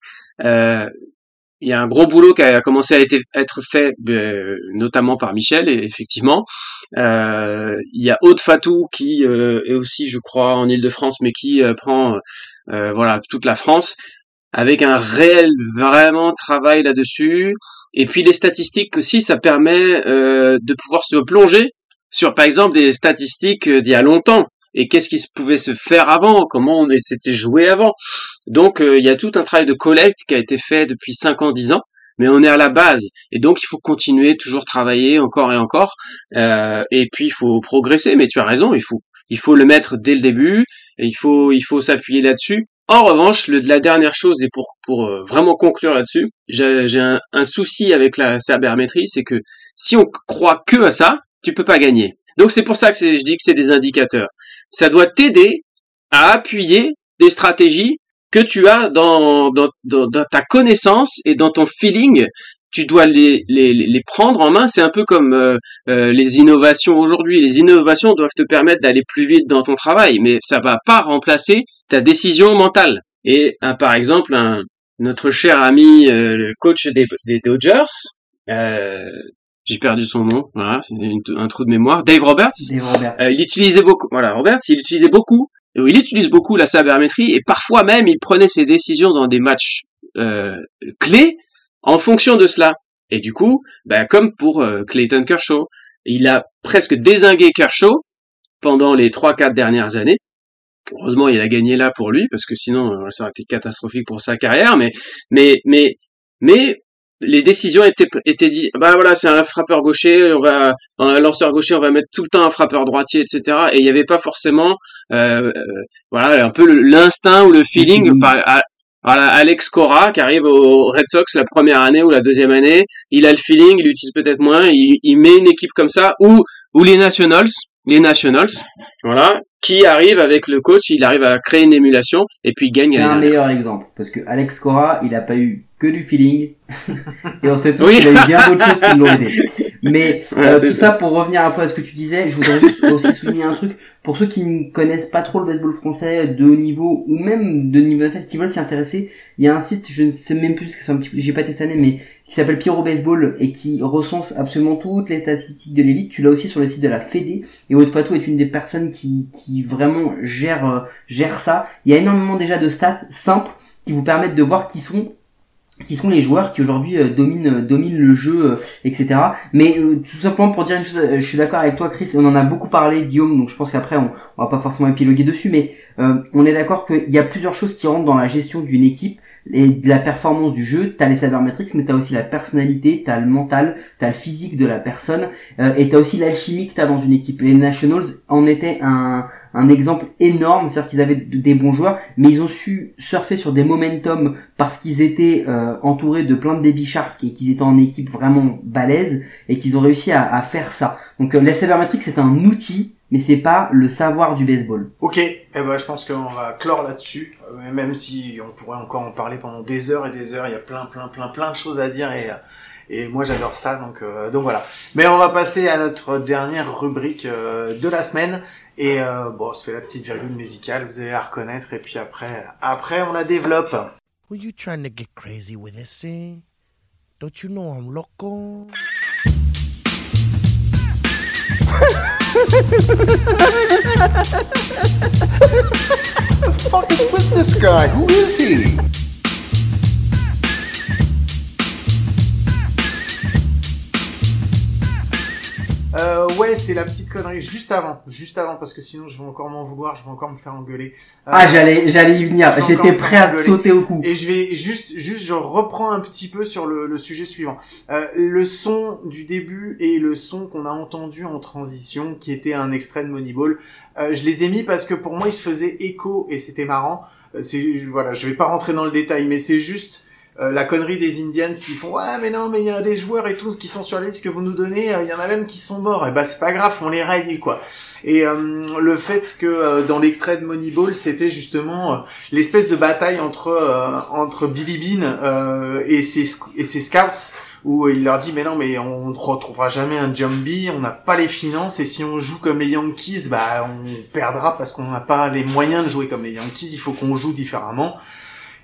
il y a un gros boulot qui a commencé à être fait euh, notamment par Michel effectivement. Euh, il y a Aude Fatou qui euh, est aussi je crois en Ile-de-France mais qui euh, prend voilà toute la France avec un réel vraiment travail là-dessus. Et puis les statistiques aussi ça permet de pouvoir se plonger sur par exemple des statistiques d'il y a longtemps et qu'est-ce qui se pouvait se faire avant, comment on s'était joué avant. Donc euh, il y a tout un travail de collecte qui a été fait depuis 5 ans, 10 ans, mais on est à la base et donc il faut continuer toujours travailler encore et encore euh, et puis il faut progresser. Mais tu as raison, il faut il faut le mettre dès le début il faut il faut s'appuyer là-dessus. En revanche, le, la dernière chose, et pour, pour euh, vraiment conclure là-dessus, j'ai un, un, souci avec la sabermétrie, c'est que si on croit que à ça, tu peux pas gagner. Donc c'est pour ça que je dis que c'est des indicateurs. Ça doit t'aider à appuyer des stratégies que tu as dans, ta connaissance et dans ton feeling. Tu dois les, prendre en main. C'est un peu comme euh, euh, les innovations aujourd'hui. Les innovations doivent te permettre d'aller plus vite dans ton travail, mais ça va pas remplacer ta décision mentale. Et par exemple, notre cher ami, euh, le coach des Dodgers, j'ai perdu son nom, voilà, c'est un trou de mémoire. Dave Roberts. Dave Roberts. Euh, il utilisait beaucoup, voilà, Roberts, il utilisait beaucoup, il utilise beaucoup la sabermétrie et parfois même il prenait ses décisions dans des matchs euh, clés en fonction de cela. Et du coup, ben, comme pour euh, Clayton Kershaw, il a presque désingué Kershaw pendant les trois quatre dernières années. Heureusement, il a gagné là pour lui parce que sinon ça aurait été catastrophique pour sa carrière. Mais mais mais mais les décisions étaient étaient dit bah voilà c'est un frappeur gaucher on va un lanceur gaucher on va mettre tout le temps un frappeur droitier etc et il n'y avait pas forcément euh, euh, voilà un peu l'instinct ou le feeling par, voilà Alex Cora qui arrive au Red Sox la première année ou la deuxième année. Il a le feeling il l'utilise peut-être moins il, il met une équipe comme ça ou ou les Nationals les Nationals voilà qui arrive avec le coach il arrive à créer une émulation et puis il gagne c'est un meilleur exemple parce que Alex Cora il a pas eu que du feeling. et on sait tous qu'il y a eu bien d'autres choses qui l'ont aidé. Mais euh, tout ça. pour revenir un peu à ce que tu disais, je voudrais juste aussi souligner un truc. Pour ceux qui ne connaissent pas trop le baseball français de haut niveau ou même de niveau national qui veulent s'y intéresser, il y a un site, je ne sais même plus, c'est un petit peu, j'ai pas testé mais qui s'appelle Pyro Baseball et qui recense absolument toutes les statistiques de l'élite. Tu l'as aussi sur le site de la Fédé. Et Aude Fatou est une des personnes qui, qui vraiment gère, euh, gère ça. Il y a énormément déjà de stats simples qui vous permettent de voir qui sont qui sont les joueurs qui aujourd'hui euh, dominent euh, dominent le jeu euh, etc mais tout simplement pour dire une chose je suis d'accord avec toi Chris on en a beaucoup parlé Guillaume donc je pense qu'après on, on va pas forcément épiloguer dessus mais on est d'accord qu'il y a plusieurs choses qui rentrent dans la gestion d'une équipe et de la performance du jeu, t'as les sabermetrics, mais t'as aussi la personnalité, t'as le mental, t'as le physique de la personne, euh, et t'as aussi l'alchimie que t'as dans une équipe. Les Nationals en étaient un, un exemple énorme, c'est-à-dire qu'ils avaient des bons joueurs, mais ils ont su surfer sur des momentum parce qu'ils étaient euh, entourés de plein de baby sharks et qu'ils étaient en équipe vraiment balèze et qu'ils ont réussi à, faire ça. Donc euh, la sabermetrics c'est un outil mais c'est pas le savoir du baseball. Ok, eh ben, je pense qu'on va clore là-dessus, euh, même si on pourrait encore en parler pendant des heures et des heures, il y a plein, plein, plein, plein de choses à dire et, et moi j'adore ça, donc, euh, donc voilà. Mais on va passer à notre dernière rubrique euh, de la semaine et bon, on se fait la petite virgule musicale, vous allez la reconnaître et puis après, après on la développe. Were you trying to get crazy with this, eh? Don't you know I'm loco? the fuck is with this guy? Who is he? Euh, ouais, c'est la petite connerie juste avant, juste avant, parce que sinon je vais encore m'en vouloir, je vais encore me faire engueuler. Euh, ah, j'allais, j'allais y venir. J'étais prêt à sauter au cou. Et je vais juste, juste, je reprends un petit peu sur le, le sujet suivant. Euh, le son du début et le son qu'on a entendu en transition, qui était un extrait de Moneyball, euh, je les ai mis parce que pour moi, ils se faisaient écho et c'était marrant. Euh, c'est, voilà, je vais pas rentrer dans le détail, mais c'est juste euh, la connerie des Indians qui font ouais mais non mais il y a des joueurs et tout qui sont sur la liste que vous nous donnez, euh, il y en a même qui sont morts. Et bah c'est pas grave, on les raye quoi. Et euh, le fait que euh, dans l'extrait de Moneyball, c'était justement l'espèce de bataille entre entre Billy Bean et ses et ses scouts où il leur dit mais non mais on ne retrouvera jamais un Jumbie, on n'a pas les finances et si on joue comme les Yankees, bah on perdra parce qu'on n'a pas les moyens de jouer comme les Yankees, il faut qu'on joue différemment.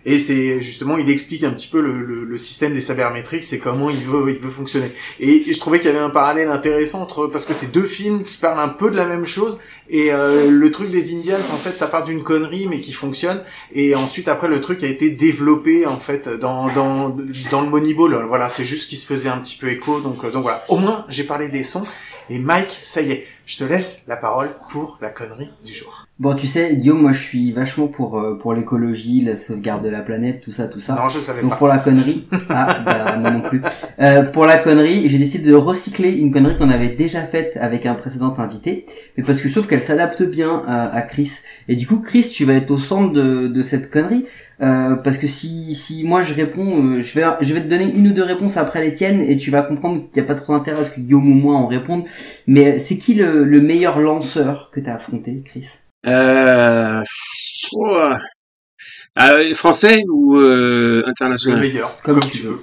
Et c'est justement, il explique un petit peu le, le, le système des sabermétriques, c'est comment il veut, il veut fonctionner. Et je trouvais qu'il y avait un parallèle intéressant entre, parce que c'est deux films qui parlent un peu de la même chose, et euh, le truc des Indians, en fait, ça part d'une connerie, mais qui fonctionne, et ensuite, après, le truc a été développé, en fait, dans, dans, dans le Moneyball. Voilà, c'est juste qu'il se faisait un petit peu écho, donc, euh, donc voilà. Au moins, j'ai parlé des sons, et Mike, ça y est, je te laisse la parole pour la connerie du jour. Bon, tu sais, Guillaume, moi je suis vachement pour euh, pour l'écologie, la sauvegarde de la planète, tout ça, tout ça. Non, je savais Donc pas. pour la connerie, ah, bah, moi non plus. Euh, pour la connerie, j'ai décidé de recycler une connerie qu'on avait déjà faite avec un précédent invité, mais parce que je trouve qu'elle s'adapte bien à, à Chris. Et du coup, Chris, tu vas être au centre de, de cette connerie. Euh, parce que si, si moi je réponds, euh, je vais je vais te donner une ou deux réponses après les tiennes et tu vas comprendre qu'il n'y a pas trop d'intérêt à ce que Guillaume ou moi en répondent. Mais c'est qui le, le meilleur lanceur que t'as affronté, Chris? Euh, français ou euh, international? Le meilleur, Comme comme, tu tu veux.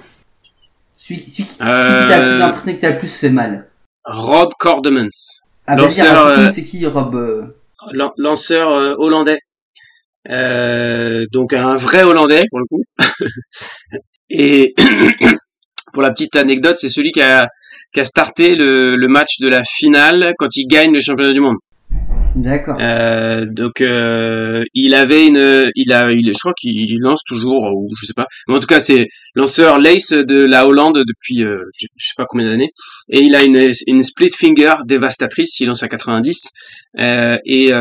Celui, celui, qui- Euh, t'a le plus impressionné, que t'as le plus fait mal. Rob Cordemans, Ah, lanceur, c'est qui Rob euh, lan- lanceur euh, hollandais. Euh, donc un vrai hollandais pour le coup. Et pour la petite anecdote, c'est celui qui a, qui a starté le, le match de la finale quand il gagne le championnat du monde. D'accord. Euh, donc euh, il avait une, il a, il, je crois qu'il lance toujours ou je sais pas. Mais en tout cas c'est lanceur lace de la Hollande depuis euh, je, je sais pas combien d'années et il a une, une split finger dévastatrice. Il lance à 90 euh, et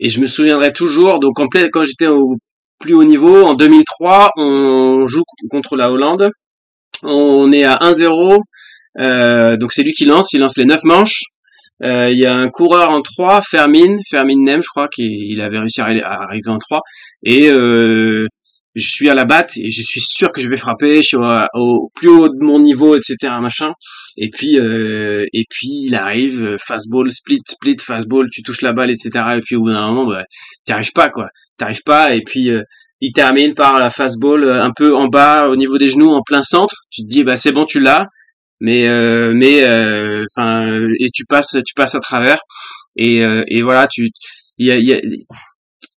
et je me souviendrai toujours. Donc en plein, quand j'étais au plus haut niveau en 2003, on joue contre la Hollande. On est à 1-0. Euh, donc c'est lui qui lance. Il lance les 9 manches. Euh, Il y a un coureur en 3, Fermin, Fermin Nem, je crois, qui il avait réussi à arriver en 3. Et euh, je suis à la batte et je suis sûr que je vais frapper. Je suis au, au plus haut de mon niveau, etc. Machin. Et puis euh, et puis il arrive, euh, fastball, split, split, fastball, tu touches la balle, etc. Et puis au bout d'un moment, bah, t'y arrives pas, quoi. T'arrives pas. Et puis euh, il termine par la fastball euh, un peu en bas, au niveau des genoux, en plein centre. Tu te dis, bah c'est bon, tu l'as mais euh, mais euh, enfin et tu passes tu passes à travers et et voilà tu il y a, y a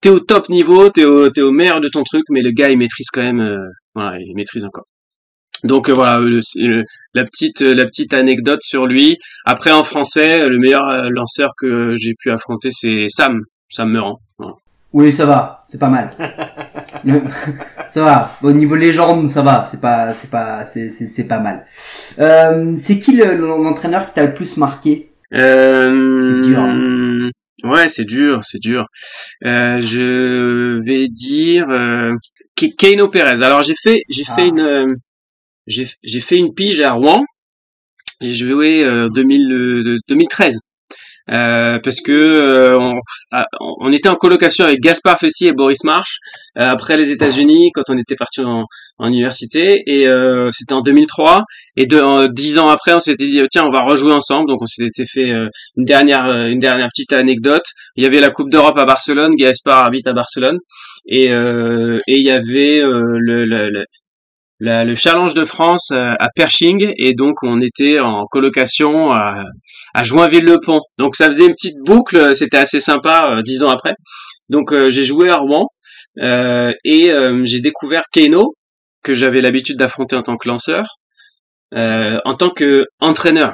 t'es au top niveau t'es au t'es au meilleur de ton truc mais le gars il maîtrise quand même euh, voilà il maîtrise encore donc euh, voilà le- c'est le- la petite la petite anecdote sur lui après en français le meilleur euh, lanceur que j'ai pu affronter c'est Sam Sam Meurant Voilà. Oui, ça va, c'est pas mal. ça va. Au niveau légende, ça va. C'est pas, c'est pas, c'est, c'est, pas mal. Euh, c'est qui le- l'entraîneur qui t'a le plus marqué? Euh, C'est dur, hein. Ouais, c'est dur, c'est dur. Euh, je vais dire euh, Ke- Keino Perez. Alors j'ai fait, j'ai Ah. fait une, euh, j'ai fait une pige à Rouen. J'ai joué euh, 2000, euh, 2013. Euh, parce que euh, on, ah, on était en colocation avec Gaspard Fessy et Boris March euh, après les États-Unis quand on était parti en, en université et euh, c'était en 2003 et de, dix ans après on s'était dit tiens on va rejouer ensemble donc on s'était fait une dernière une dernière petite anecdote il y avait la Coupe d'Europe à Barcelone Gaspard habite à Barcelone et et il y avait le, le, le le challenge de France euh, à Pershing et donc on était en colocation à, à Joinville-le-Pont. Donc ça faisait une petite boucle, c'était assez sympa euh, dix ans après. Donc euh, j'ai joué à Rouen euh, et euh, j'ai découvert Keno que j'avais l'habitude d'affronter en tant que lanceur, euh, en tant que entraîneur.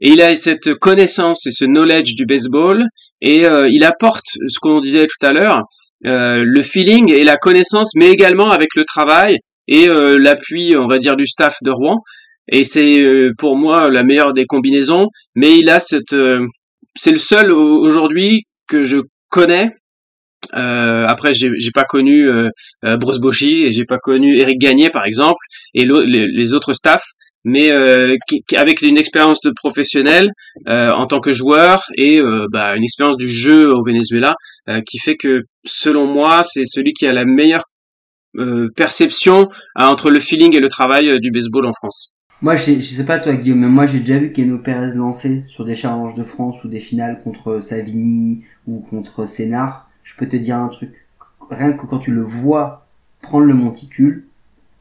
Et il a cette connaissance et ce knowledge du baseball et euh, il apporte ce qu'on disait tout à l'heure, euh, le feeling et la connaissance, mais également avec le travail et euh, l'appui, on va dire, du staff de Rouen. Et c'est euh, pour moi la meilleure des combinaisons. Mais il a cette, euh, c'est le seul au- aujourd'hui que je connais. Après, j'ai j'ai pas connu Bruce Bochy et j'ai pas connu Eric Gagné par exemple et les autres staffs, mais euh, qui, avec une expérience de professionnel euh, en tant que joueur et euh, bah, une expérience du jeu au Venezuela euh, qui fait que selon moi c'est celui qui a la meilleure euh, perception euh, entre le feeling et le travail du baseball en France. Moi, je sais pas toi Guillaume, mais moi j'ai déjà vu Keno Pérez lancer sur des challenges de France ou des finales contre Savigny ou contre Sénard. Je peux te dire un truc. Rien que quand tu le vois prendre le monticule,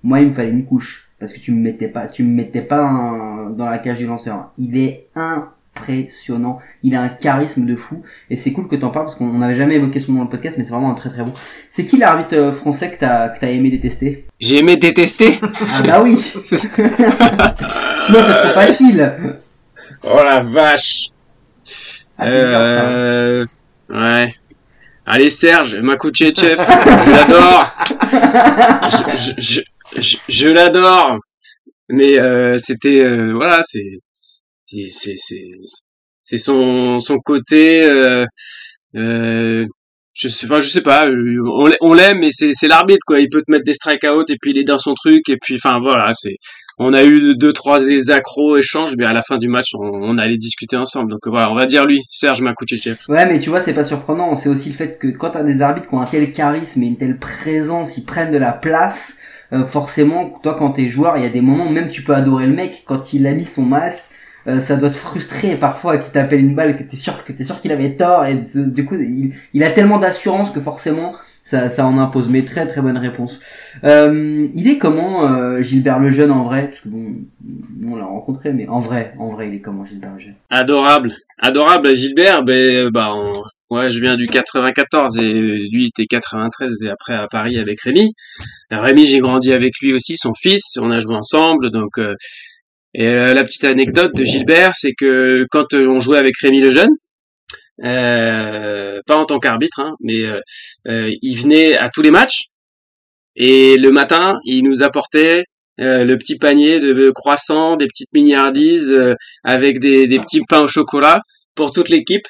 moi il me fallait une couche parce que tu me mettais pas, tu me mettais pas un- dans la cage du lanceur. Il est impressionnant. Il a un charisme de fou et c'est cool que t'en parles parce qu'on n'avait jamais évoqué son nom dans le podcast, mais c'est vraiment un très très bon. C'est qui l'arbitre euh, français que t'as que t'as aimé détester? J'ai aimé détester. Ah bah oui. Sinon c'est trop facile. Oh la vache. Ah. Euh, ouais. Allez Serge, Makouchechev, je l'adore. Je, je, je, l'adore. Mais euh, c'était euh, voilà, c'est c'est c'est son son côté euh, euh, je sais enfin je sais pas, euh, on l'a- on l'aime mais c'est c'est l'arbitre quoi, il peut te mettre des strikeouts et puis il est dans son truc et puis enfin voilà, c'est on a eu deux trois accros échanges mais à la fin du match on, on allait discuter ensemble. Donc voilà, on va dire lui, Serge Makouchechev. Ouais, mais tu vois, c'est pas surprenant. C'est aussi le fait que quand t'as des arbitres qui ont un tel charisme et une telle présence, ils prennent de la place. Euh, forcément, toi, quand t'es joueur, il y a des moments même tu peux adorer le mec. Quand il a mis son masque, euh, ça doit te frustrer parfois qu'il t'appelle une balle que t'es sûr que t'es sûr qu'il avait tort et du coup il, il a tellement d'assurance que forcément ça, ça en impose. Mais très très bonne réponse. Euh, il est comment euh, Gilbert Lejeune en vrai? Parce que bon, on l'a rencontré, mais en vrai, en vrai, il est comment Gilbert Lejeune Adorable, adorable Gilbert, ben bah en- ouais, je viens du 94 et lui était 93 et après à Paris avec Rémi. Rémi, j'ai grandi avec lui aussi, son fils, on a joué ensemble donc euh, et euh, la petite anecdote de Gilbert, c'est que quand euh, on jouait avec Rémi Lejeune, euh, pas en tant qu'arbitre, hein, mais il venait à tous les matchs et le matin, il nous apportait euh, le petit panier de croissants, des petites miniardises euh, avec des, des petits pains au chocolat pour toute l'équipe.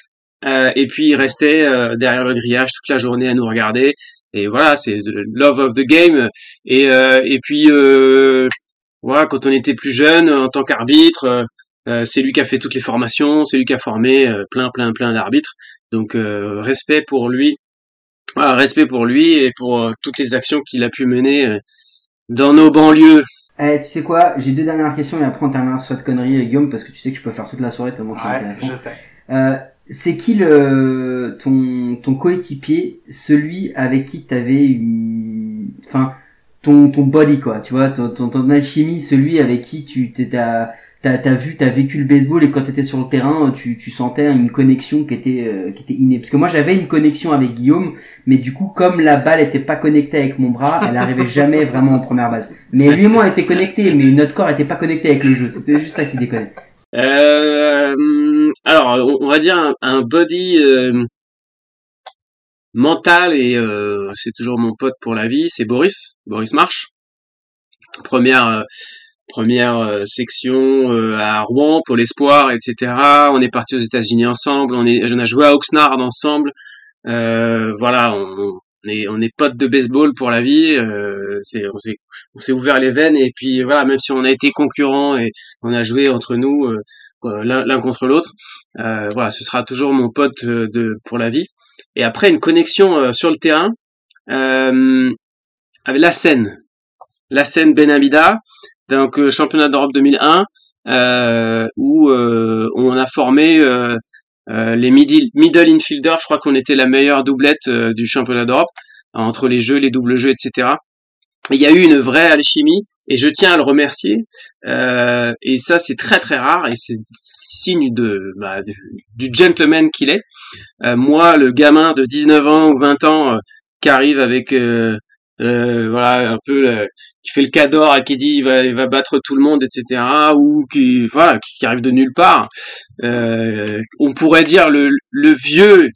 Euh, et puis il restait euh, derrière le grillage toute la journée à nous regarder. Et voilà, c'est the love of the game. Et euh, et puis euh, voilà, quand on était plus jeune en tant qu'arbitre, euh, euh, c'est lui qui a fait toutes les formations, c'est lui qui a formé euh, plein plein plein d'arbitres. Donc euh, respect pour lui, voilà, respect pour lui et pour euh, toutes les actions qu'il a pu mener euh, dans nos banlieues. Eh, tu sais quoi? J'ai deux dernières questions et après on termine sur cette connerie, Guillaume, parce que tu sais que je peux faire toute la soirée tellement c'est Ouais, intéressant. je sais. Euh, c'est qui le ton ton coéquipier, celui avec qui t'avais une, enfin ton ton body quoi, tu vois, ton ton, ton alchimie, celui avec qui tu t'es t'as t'as vu, t'as vécu le baseball et quand t'étais sur le terrain, tu tu sentais une connexion qui était euh, qui était innée. Parce que moi j'avais une connexion avec Guillaume, mais du coup comme la balle était pas connectée avec mon bras, elle arrivait jamais vraiment en première base. Mais lui et moi on était connectés, mais notre corps était pas connecté avec le jeu. C'était juste ça qui déconnait. Euh, alors, on va dire un, un body euh, mental et euh, c'est toujours mon pote pour la vie, c'est Boris, Boris March. Première euh, première section à Rouen pour l'espoir, etc. On est parti aux États-Unis ensemble, on est, a joué à Oxnard ensemble. Voilà, on est on potes de baseball pour la vie. Euh, on s'est ouvert les veines et puis voilà, même si on a été concurrents et on a joué entre nous euh, euh, l'un contre l'autre, voilà, ce sera toujours mon pote pour la vie. Et après une connexion sur le terrain avec la scène, la scène Benamida, donc championnat d'Europe 2001, euh, où on a formé euh, les middle, infielders. Je crois qu'on était la meilleure doublette euh, du championnat d'Europe entre les jeux, les doubles jeux, etc. Et Il y a eu une vraie alchimie et je tiens à le remercier. Euh, et ça, c'est très très rare et c'est signe de bah, du, du gentleman qu'il est. Euh, moi, le gamin de 19 ans ou 20 ans qui arrive avec euh, voilà un peu euh, qui fait le cador et qui dit il va, il va battre tout le monde, etc. Ou qui voilà qui, qui arrive de nulle part. Euh, on pourrait dire le, le vieux,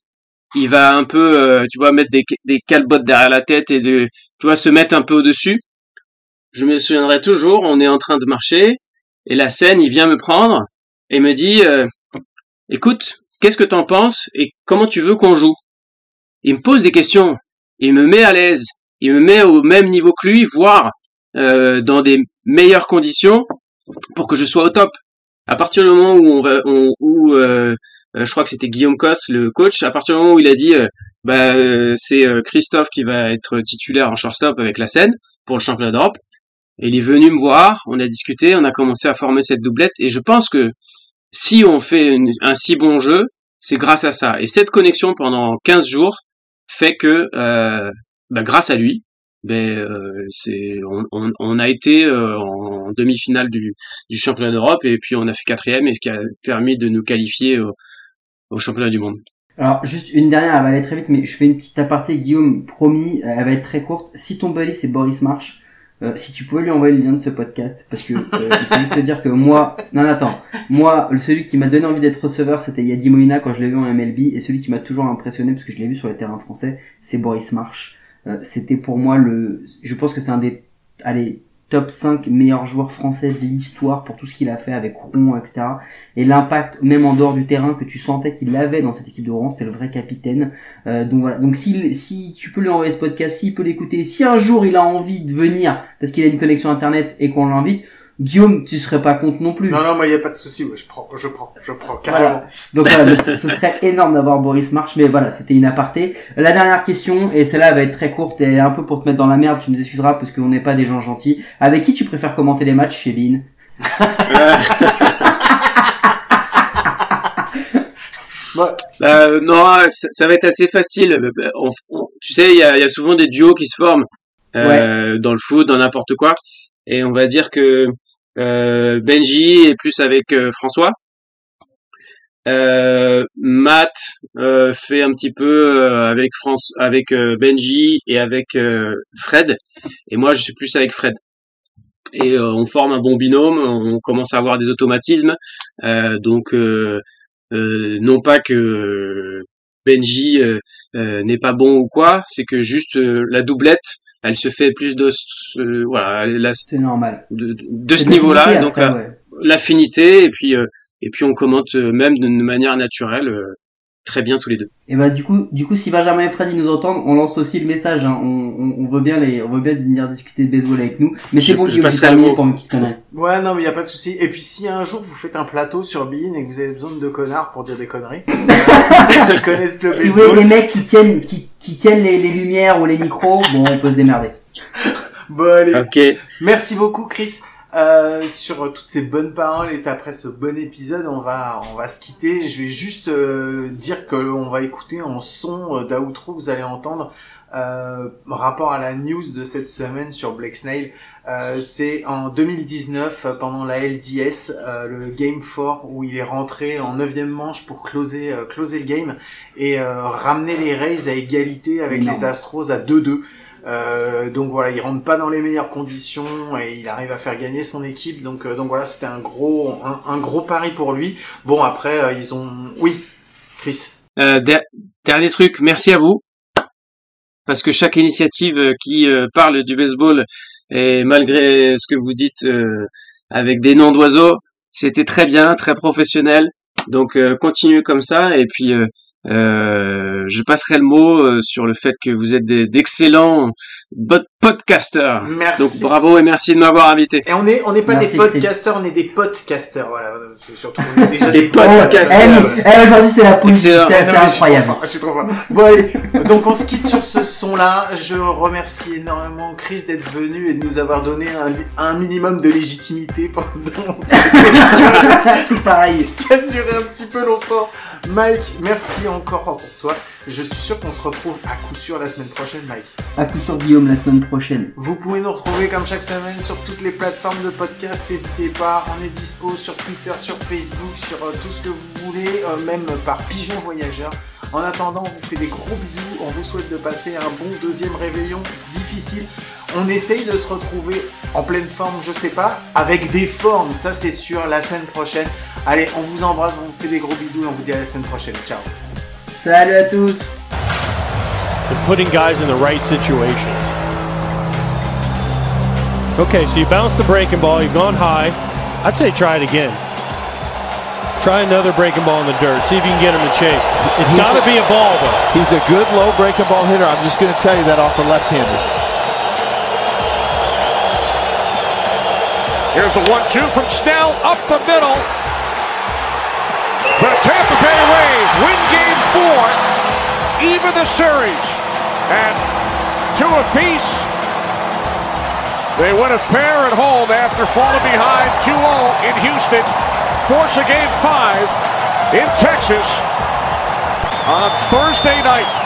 il va un peu, euh, tu vois, mettre des, des calbottes derrière la tête et de, tu vois, se mettre un peu au-dessus. Je me souviendrai toujours, on est en train de marcher et la scène, il vient me prendre et me dit, écoute, qu'est-ce que t'en penses et comment tu veux qu'on joue? Il me pose des questions, il me met à l'aise, il me met au même niveau que lui, voire euh, dans des meilleures conditions pour que je sois au top. À partir du moment où on euh, euh, je crois que c'était Guillaume Coste, le coach, à partir du moment où il a dit, euh, bah, c'est Christophe qui va être titulaire en shortstop avec la scène pour le championnat d'Europe. Et il est venu me voir, on a discuté, on a commencé à former cette doublette, et je pense que si on fait un si bon jeu, c'est grâce à ça. Et cette connexion pendant 15 jours fait que, bah, grâce à lui, ben, euh, c'est, on, on, on a été euh, en demi-finale du, du championnat d'Europe et puis on a fait quatrième et ce qui a permis de nous qualifier au, championnat du monde. Alors, juste une dernière, elle va aller très vite, mais je fais une petite aparté, Guillaume, promis, euh, elle va être très courte. Si ton buddy c'est Boris March, euh, si tu pouvais lui envoyer le lien de ce podcast, parce que euh, il faut juste te dire que moi, non, attends, moi, celui qui m'a donné envie d'être receveur, c'était Yadi Molina quand je l'ai vu en MLB, et celui qui m'a toujours impressionné, parce que je l'ai vu sur les terrains français, c'est Boris March. Euh, c'était pour moi le, je pense que c'est un des, allez, top 5 meilleurs joueurs français de l'histoire pour tout ce qu'il a fait avec Rouen, etc. Et l'impact, même en dehors du terrain, que tu sentais qu'il avait dans cette équipe de Rouen, c'était le vrai capitaine. Euh, donc voilà. Donc si, si tu peux lui envoyer ce podcast, s'il peut l'écouter, si un jour il a envie de venir parce qu'il a une connexion internet et qu'on l'invite, Guillaume, tu serais pas contre non plus. Non, non, moi, il n'y a pas de souci, ouais, je prends, je prends, je prends, carrément. Voilà. Donc voilà, donc ce serait énorme d'avoir Boris March, mais voilà, c'était une aparté. La dernière question, et celle-là va être très courte et un peu pour te mettre dans la merde, tu nous excuseras parce qu'on n'est pas des gens gentils. Avec qui tu préfères commenter les matchs chez Bean Euh, non, ça, ça va être assez facile. Euh, On- on- tu sais, il y a, il y a souvent des duos qui se forment euh, dans le foot, dans n'importe quoi. Et on va dire que euh, Benji est plus avec euh, François. Euh, Matt euh, fait un petit peu euh, avec France, avec euh, Benji et avec euh, Fred. Et moi, je suis plus avec Fred. Et euh, on forme un bon binôme. On commence à avoir des automatismes. Euh, donc euh, euh, non pas que Benji euh, euh, n'est pas bon ou quoi, c'est que juste euh, la doublette, elle se fait plus de ce- voilà, la- normal. de, de- ce niveau-là, l'affinité donc euh, ouais. l'affinité et puis euh, et puis on commente euh, même d'une manière naturelle très bien tous les deux. Et bah du coup, du coup, si Benjamin et Fred ils nous entendent, on lance aussi le message. Hein. On, on, on veut bien les, on veut bien venir discuter de baseball avec nous. Mais c'est bon, je passerai le mot. pour une petite connerie. Ouais, non, mais il a pas de souci. Et puis, si un jour vous faites un plateau sur Bein et que vous avez besoin de deux connards pour dire des conneries, qui connaissent le Si vous voyez baseball, les mecs qui tiennent, qui, qui tiennent les, les lumières ou les micros, bon, on peut se démerder. bon, allez. Ok. Merci beaucoup, Chris. Euh, sur toutes ces bonnes paroles et après ce bon épisode, on va on va se quitter. Je vais juste euh, dire que on va écouter en son euh, d'outro. Vous allez entendre euh, rapport à la news de cette semaine sur Blake Snail. Euh, c'est en 2019 euh, pendant la LDS, euh, le Game 4 où il est rentré en neuvième manche pour closer euh, closer le game et euh, ramener les Rays à égalité avec les Astros à 2-2. Euh, donc voilà, il rentre pas dans les meilleures conditions et il arrive à faire gagner son équipe. Donc euh, donc voilà, c'était un gros un, gros pari pour lui. Bon après euh, ils ont oui, Chris. Euh, der- dernier truc, merci à vous parce que chaque initiative qui parle du baseball et malgré ce que vous dites avec des noms d'oiseaux, c'était très bien, très professionnel. Donc continuez comme ça et puis je passerai le mot euh, sur le fait que vous êtes d'excellents bot- podcasters. Merci. Donc bravo et merci de m'avoir invité. Et on est on n'est pas Merci, des podcasters, on est des podcasters. Voilà, c'est surtout on est déjà Des des, podcasters. Eh, eh, aujourd'hui c'est la Excellent. c'est incroyable. je suis trop fort. Bon allez, donc on se quitte sur ce son-là. Je remercie énormément Chris d'être venu et de nous avoir donné un, un minimum de légitimité pendant cet épisode Pareil. qui a duré un petit peu longtemps. Mike, merci encore pour toi. Je suis sûr qu'on se retrouve à coup sûr la semaine prochaine, Mike. À coup sur Guillaume la semaine prochaine. Vous pouvez nous retrouver comme chaque semaine sur toutes les plateformes de podcast. N'hésitez pas, on est dispo sur Twitter, sur Facebook, sur euh, tout ce que vous voulez, euh, même par Pigeon Voyageur. En attendant, on vous fait des gros bisous. On vous souhaite de passer un bon deuxième réveillon difficile. On essaye de se retrouver en pleine forme, je sais pas, avec des formes, ça c'est sûr, la semaine prochaine. Allez, on vous embrasse, on vous fait des gros bisous et on vous dit à la semaine prochaine. Ciao. Salut à tous. and putting guys in the right situation. Okay, so you bounced the breaking ball, you've gone high. I'd say try it again. Try another breaking ball in the dirt. See if you can get him to chase. It's He's got to be a ball, though. He's a good low breaking ball hitter. I'm just going to tell you that off the left-hander. Here's the one-two from Snell up the middle. The Tampa Bay Rays win Game Four even the series. And two apiece. They win a pair at home after falling behind 2-0 in Houston. Force a game five in Texas on Thursday night.